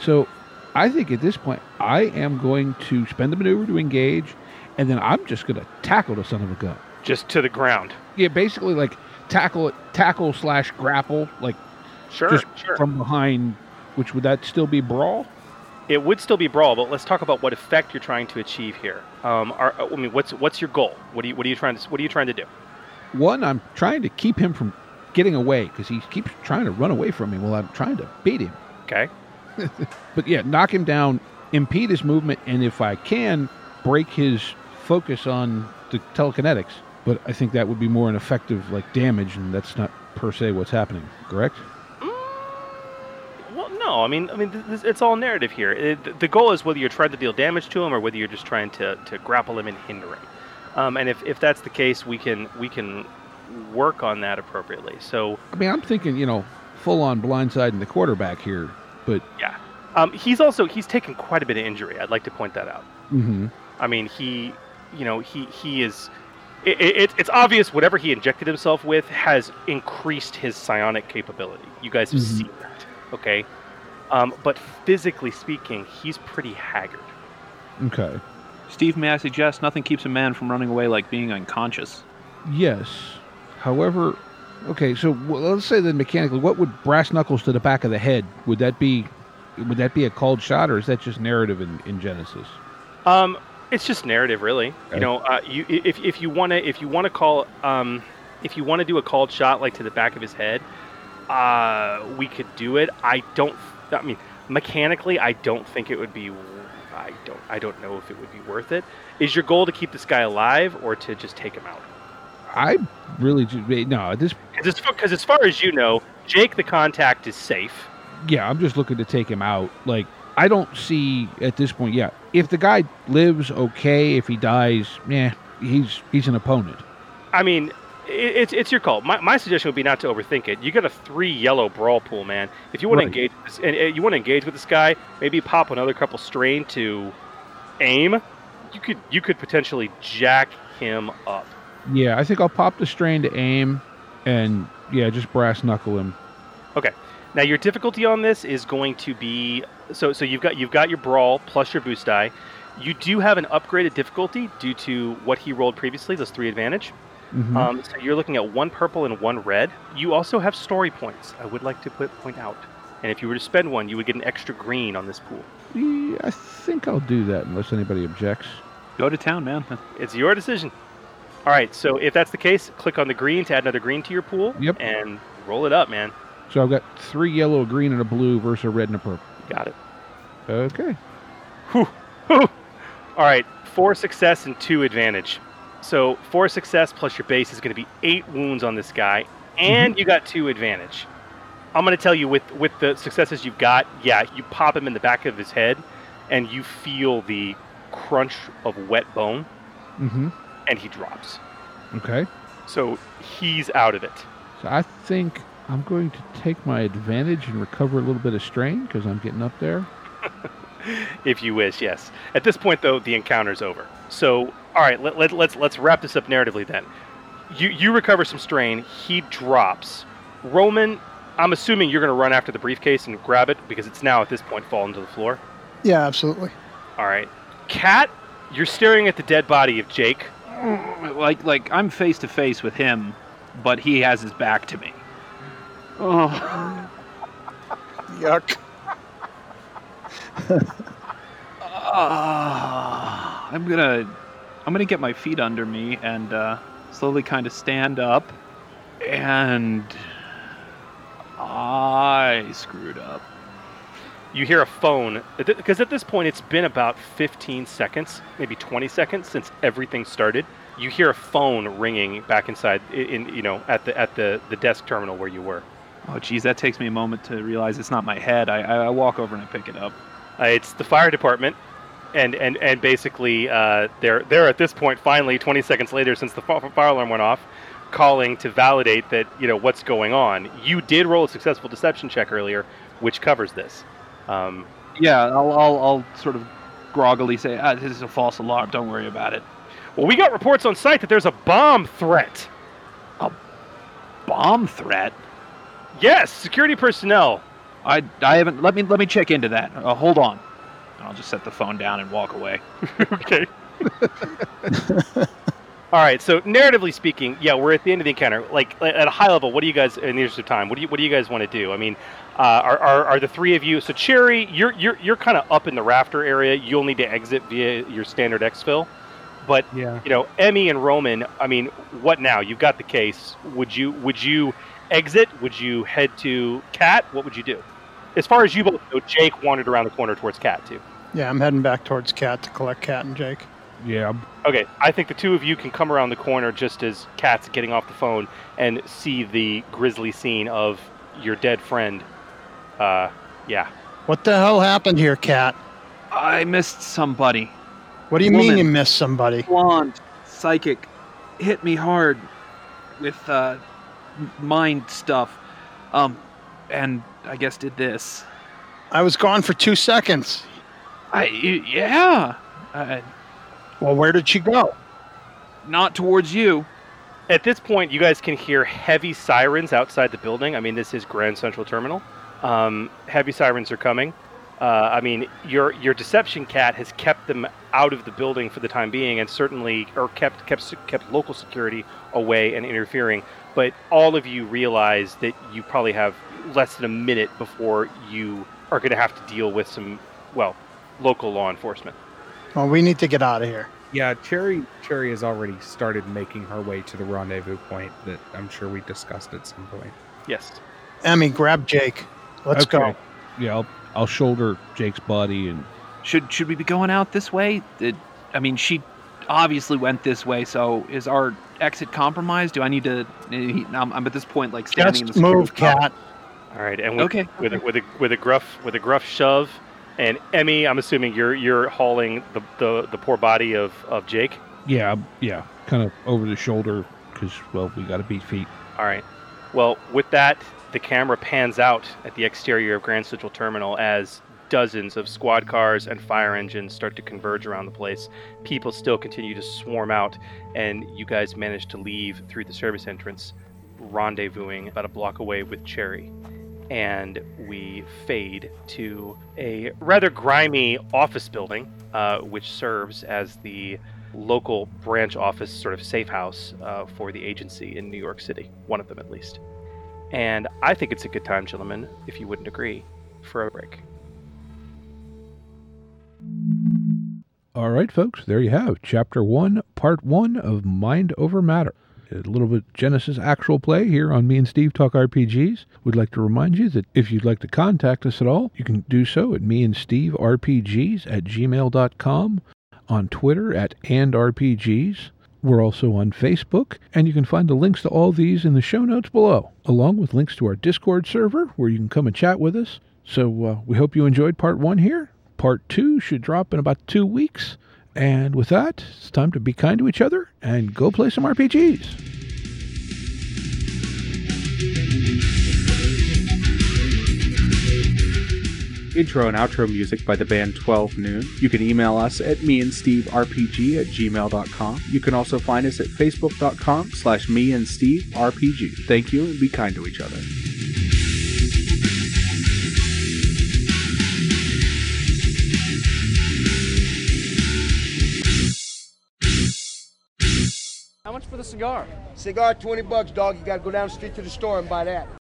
So I think at this point I am going to spend the maneuver to engage, and then I'm just going to tackle the son of a gun. Just to the ground. Yeah, basically like tackle it, tackle slash grapple, like Sure, just sure. from behind. Which would that still be brawl? It would still be brawl, but let's talk about what effect you're trying to achieve here. Um, are, I mean, what's what's your goal? What are you what are you trying to what are you trying to do? One, I'm trying to keep him from getting away because he keeps trying to run away from me while I'm trying to beat him. Okay. But yeah, knock him down, impede his movement, and if I can, break his focus on the telekinetics. But I think that would be more an effective like damage, and that's not per se what's happening. Correct? Well, no. I mean, I mean, this, it's all narrative here. It, th- the goal is whether you're trying to deal damage to him or whether you're just trying to, to grapple him and hinder him. Um, and if, if that's the case, we can we can work on that appropriately. So I mean, I'm thinking, you know, full on blindside in the quarterback here. But yeah, um, he's also he's taken quite a bit of injury. I'd like to point that out. hmm I mean, he, you know, he he is. It, it, it's obvious whatever he injected himself with has increased his psionic capability. You guys have Mhm. seen that, okay? Um, but physically speaking, he's pretty haggard. okay, Steve, may I suggest nothing keeps a man from running away like being unconscious. yes. However, okay, so let's say that mechanically, what would brass knuckles to the back of the head? Would that be, would that be a called shot, or is that just narrative in, in Genesys? Um, it's just narrative, really. Okay. You know, uh, you if if you want to if you want to call um if you want to do a called shot like to the back of his head, uh, we could do it. I don't. I mean, mechanically, I don't think it would be. I don't. I don't know if it would be worth it. Is your goal to keep this guy alive or to just take him out? I really ju- no. At this, Because as far as you know, Jake the contact is safe. yeah, I'm just looking to take him out. Like I don't see at this point. Yeah, if the guy lives, okay. If he dies, yeah, he's he's an opponent. I mean, i it's it's your call. My, my suggestion would be not to overthink it. You got a three yellow brawl pool, man. If you want Right. to engage, with this, and you want to engage with this guy, maybe pop another couple strain to aim. You could you could potentially jack him up. Yeah, I think I'll pop the strain to aim, and yeah, just brass knuckle him. Okay. Now your difficulty on this is going to be so so you've got you've got your brawl plus your boost die. You do have an upgraded difficulty due to what he rolled previously, those three advantage. Mhm. Um, so you're looking at one purple and one red. You also have story points. I would like to put point out. And if you were to spend one, you would get an extra green on this pool. Yeah, I think I'll do that unless anybody objects. Go to town, man. It's your decision. All right. So if that's the case, click on the green to add another green to your pool. Yep. And roll it up, man. So I've got three yellow, a green, and a blue versus a red and a purple. Got it. Okay. Whew. Whew. All right. Four success and two advantage. So four success plus your base is going to be eight wounds on this guy, and you got two advantage. I'm going to tell you with with the successes you've got, yeah, you pop him in the back of his head, and you feel the crunch of wet bone, Mm-hmm. And he drops. Okay. So he's out of it. So I think I'm going to take my advantage and recover a little bit of strain because I'm getting up there. if you wish. Yes. At this point, though, the encounter's over. So, all right, let, let, let's let's wrap this up narratively. Then, you you recover some strain. He drops. Roman, I'm assuming you're going to run after the briefcase and grab it because it's now at this point fallen to the floor. Yeah, absolutely. All right, Cat, you're staring at the dead body of Jake. Like like I'm face to face with him, but he has his back to me. Oh, Yuck. ah, I'm gonna I'm gonna get my feet under me and uh, slowly kind of stand up, and I screwed up. You hear a phone because at this point it's been about 15 seconds, maybe 20 seconds since everything started. You hear a phone ringing back inside, in you know, at the at the the desk terminal where you were. Oh, geez, that takes me a moment to realize it's not my head. I, I, I walk over and I pick it up. Uh, it's the fire department, and and and basically uh, they're they're at this point finally 20 seconds later since the fire alarm went off, calling to validate that you know what's going on. You did roll a successful deception check earlier, which covers this. Um, Yeah, I'll, I'll, I'll sort of groggily say, ah, this is a false alarm. Don't worry about it. well, we got reports on site that there's a bomb threat. A bomb threat? Yes, security personnel. I, I haven't. Let me let me check into that. Uh, hold on. I'll just set the phone down and walk away. okay. All right. So, narratively speaking, yeah, we're at the end of the encounter. Like at a high level, what do you guys, in the interest of time, what do you what do you guys want to do? I mean, uh, are, are are the three of you? So, Cherry, you're you're you're kind of up in the rafter area. You'll need to exit via your standard exfil. But Yeah. you know, Emmy and Roman. I mean, what now? You've got the case. Would you would you exit? Would you head to Cat? What would you do? As far as you both know, Jake wandered around the corner towards Cat too. Yeah, I'm heading back towards Cat to collect Cat and Jake. Yeah, Okay, I think the two of you can come around the corner just as Cat's getting off the phone and see the grisly scene of your dead friend. Uh, yeah. What the hell happened here, Cat? I missed somebody. What do you mean you missed somebody? Blonde, psychic, hit me hard with uh, mind stuff. Um, and I guess did this. I was gone for two seconds. I yeah. Uh, Well, where did she go? not towards you. At this point, you guys can hear heavy sirens outside the building. I mean, this is Grand Central Terminal. Um, heavy sirens are coming. Uh, I mean, your your deception cat has kept them out of the building for the time being, and certainly, or kept kept kept local security away and interfering. But all of you realize that you probably have less than a minute before you are going to have to deal with some, well, local law enforcement. Well, we need to get out of here. Yeah, Cherry Cherry has already started making her way to the rendezvous point that I'm sure we discussed at some point. Yes. Emmy, grab Jake. Let's go. Okay. Yeah, I'll, I'll shoulder Jake's body and Should should we be going out this way? Did, I mean, she obviously went this way. So is our exit compromised? Do I need to? I'm, I'm at this point like standing in the Just move, oh. security- Cat. All right, and with, Okay. with a, with a with a gruff with a gruff shove, and Emmy, I'm assuming you're you're hauling the the, the poor body of, of Jake. yeah, yeah, kind of over the shoulder because well, we got to beat feet. All right. Well, with that, the camera pans out at the exterior of Grand Central Terminal as dozens of squad cars and fire engines start to converge around the place. People still continue to swarm out, and you guys manage to leave through the service entrance, rendezvousing about a block away with Cherry. And we fade to a rather grimy office building, uh, which serves as the local branch office, sort of safe house uh, for the agency in New York City, one of them at least. And I think it's a good time, gentlemen, if you wouldn't agree, for a break. All right, folks, there you have chapter one, part one of Mind Over Matter. A little bit Genesys actual play here on Me and Steve Talk RPGs. We'd like to remind you that if you'd like to contact us at all, you can do so at me and Steve RPGs at gmail.com, on Twitter at and RPGs. We're also on Facebook, and you can find the links to all these in the show notes below, along with links to our Discord server where you can come and chat with us. So uh, we hope you enjoyed part one here. Part two should drop in about two weeks. And with that, it's time to be kind to each other and go play some RPGs. Intro and outro music by the band 12 Noon. You can email us at meandsteverpg at gmail.com. You can also find us at facebook.com slash meandsteverpg. Thank you and be kind to each other. How much for the cigar? Cigar, 20 bucks, dog. You gotta go down the street to the store and buy that.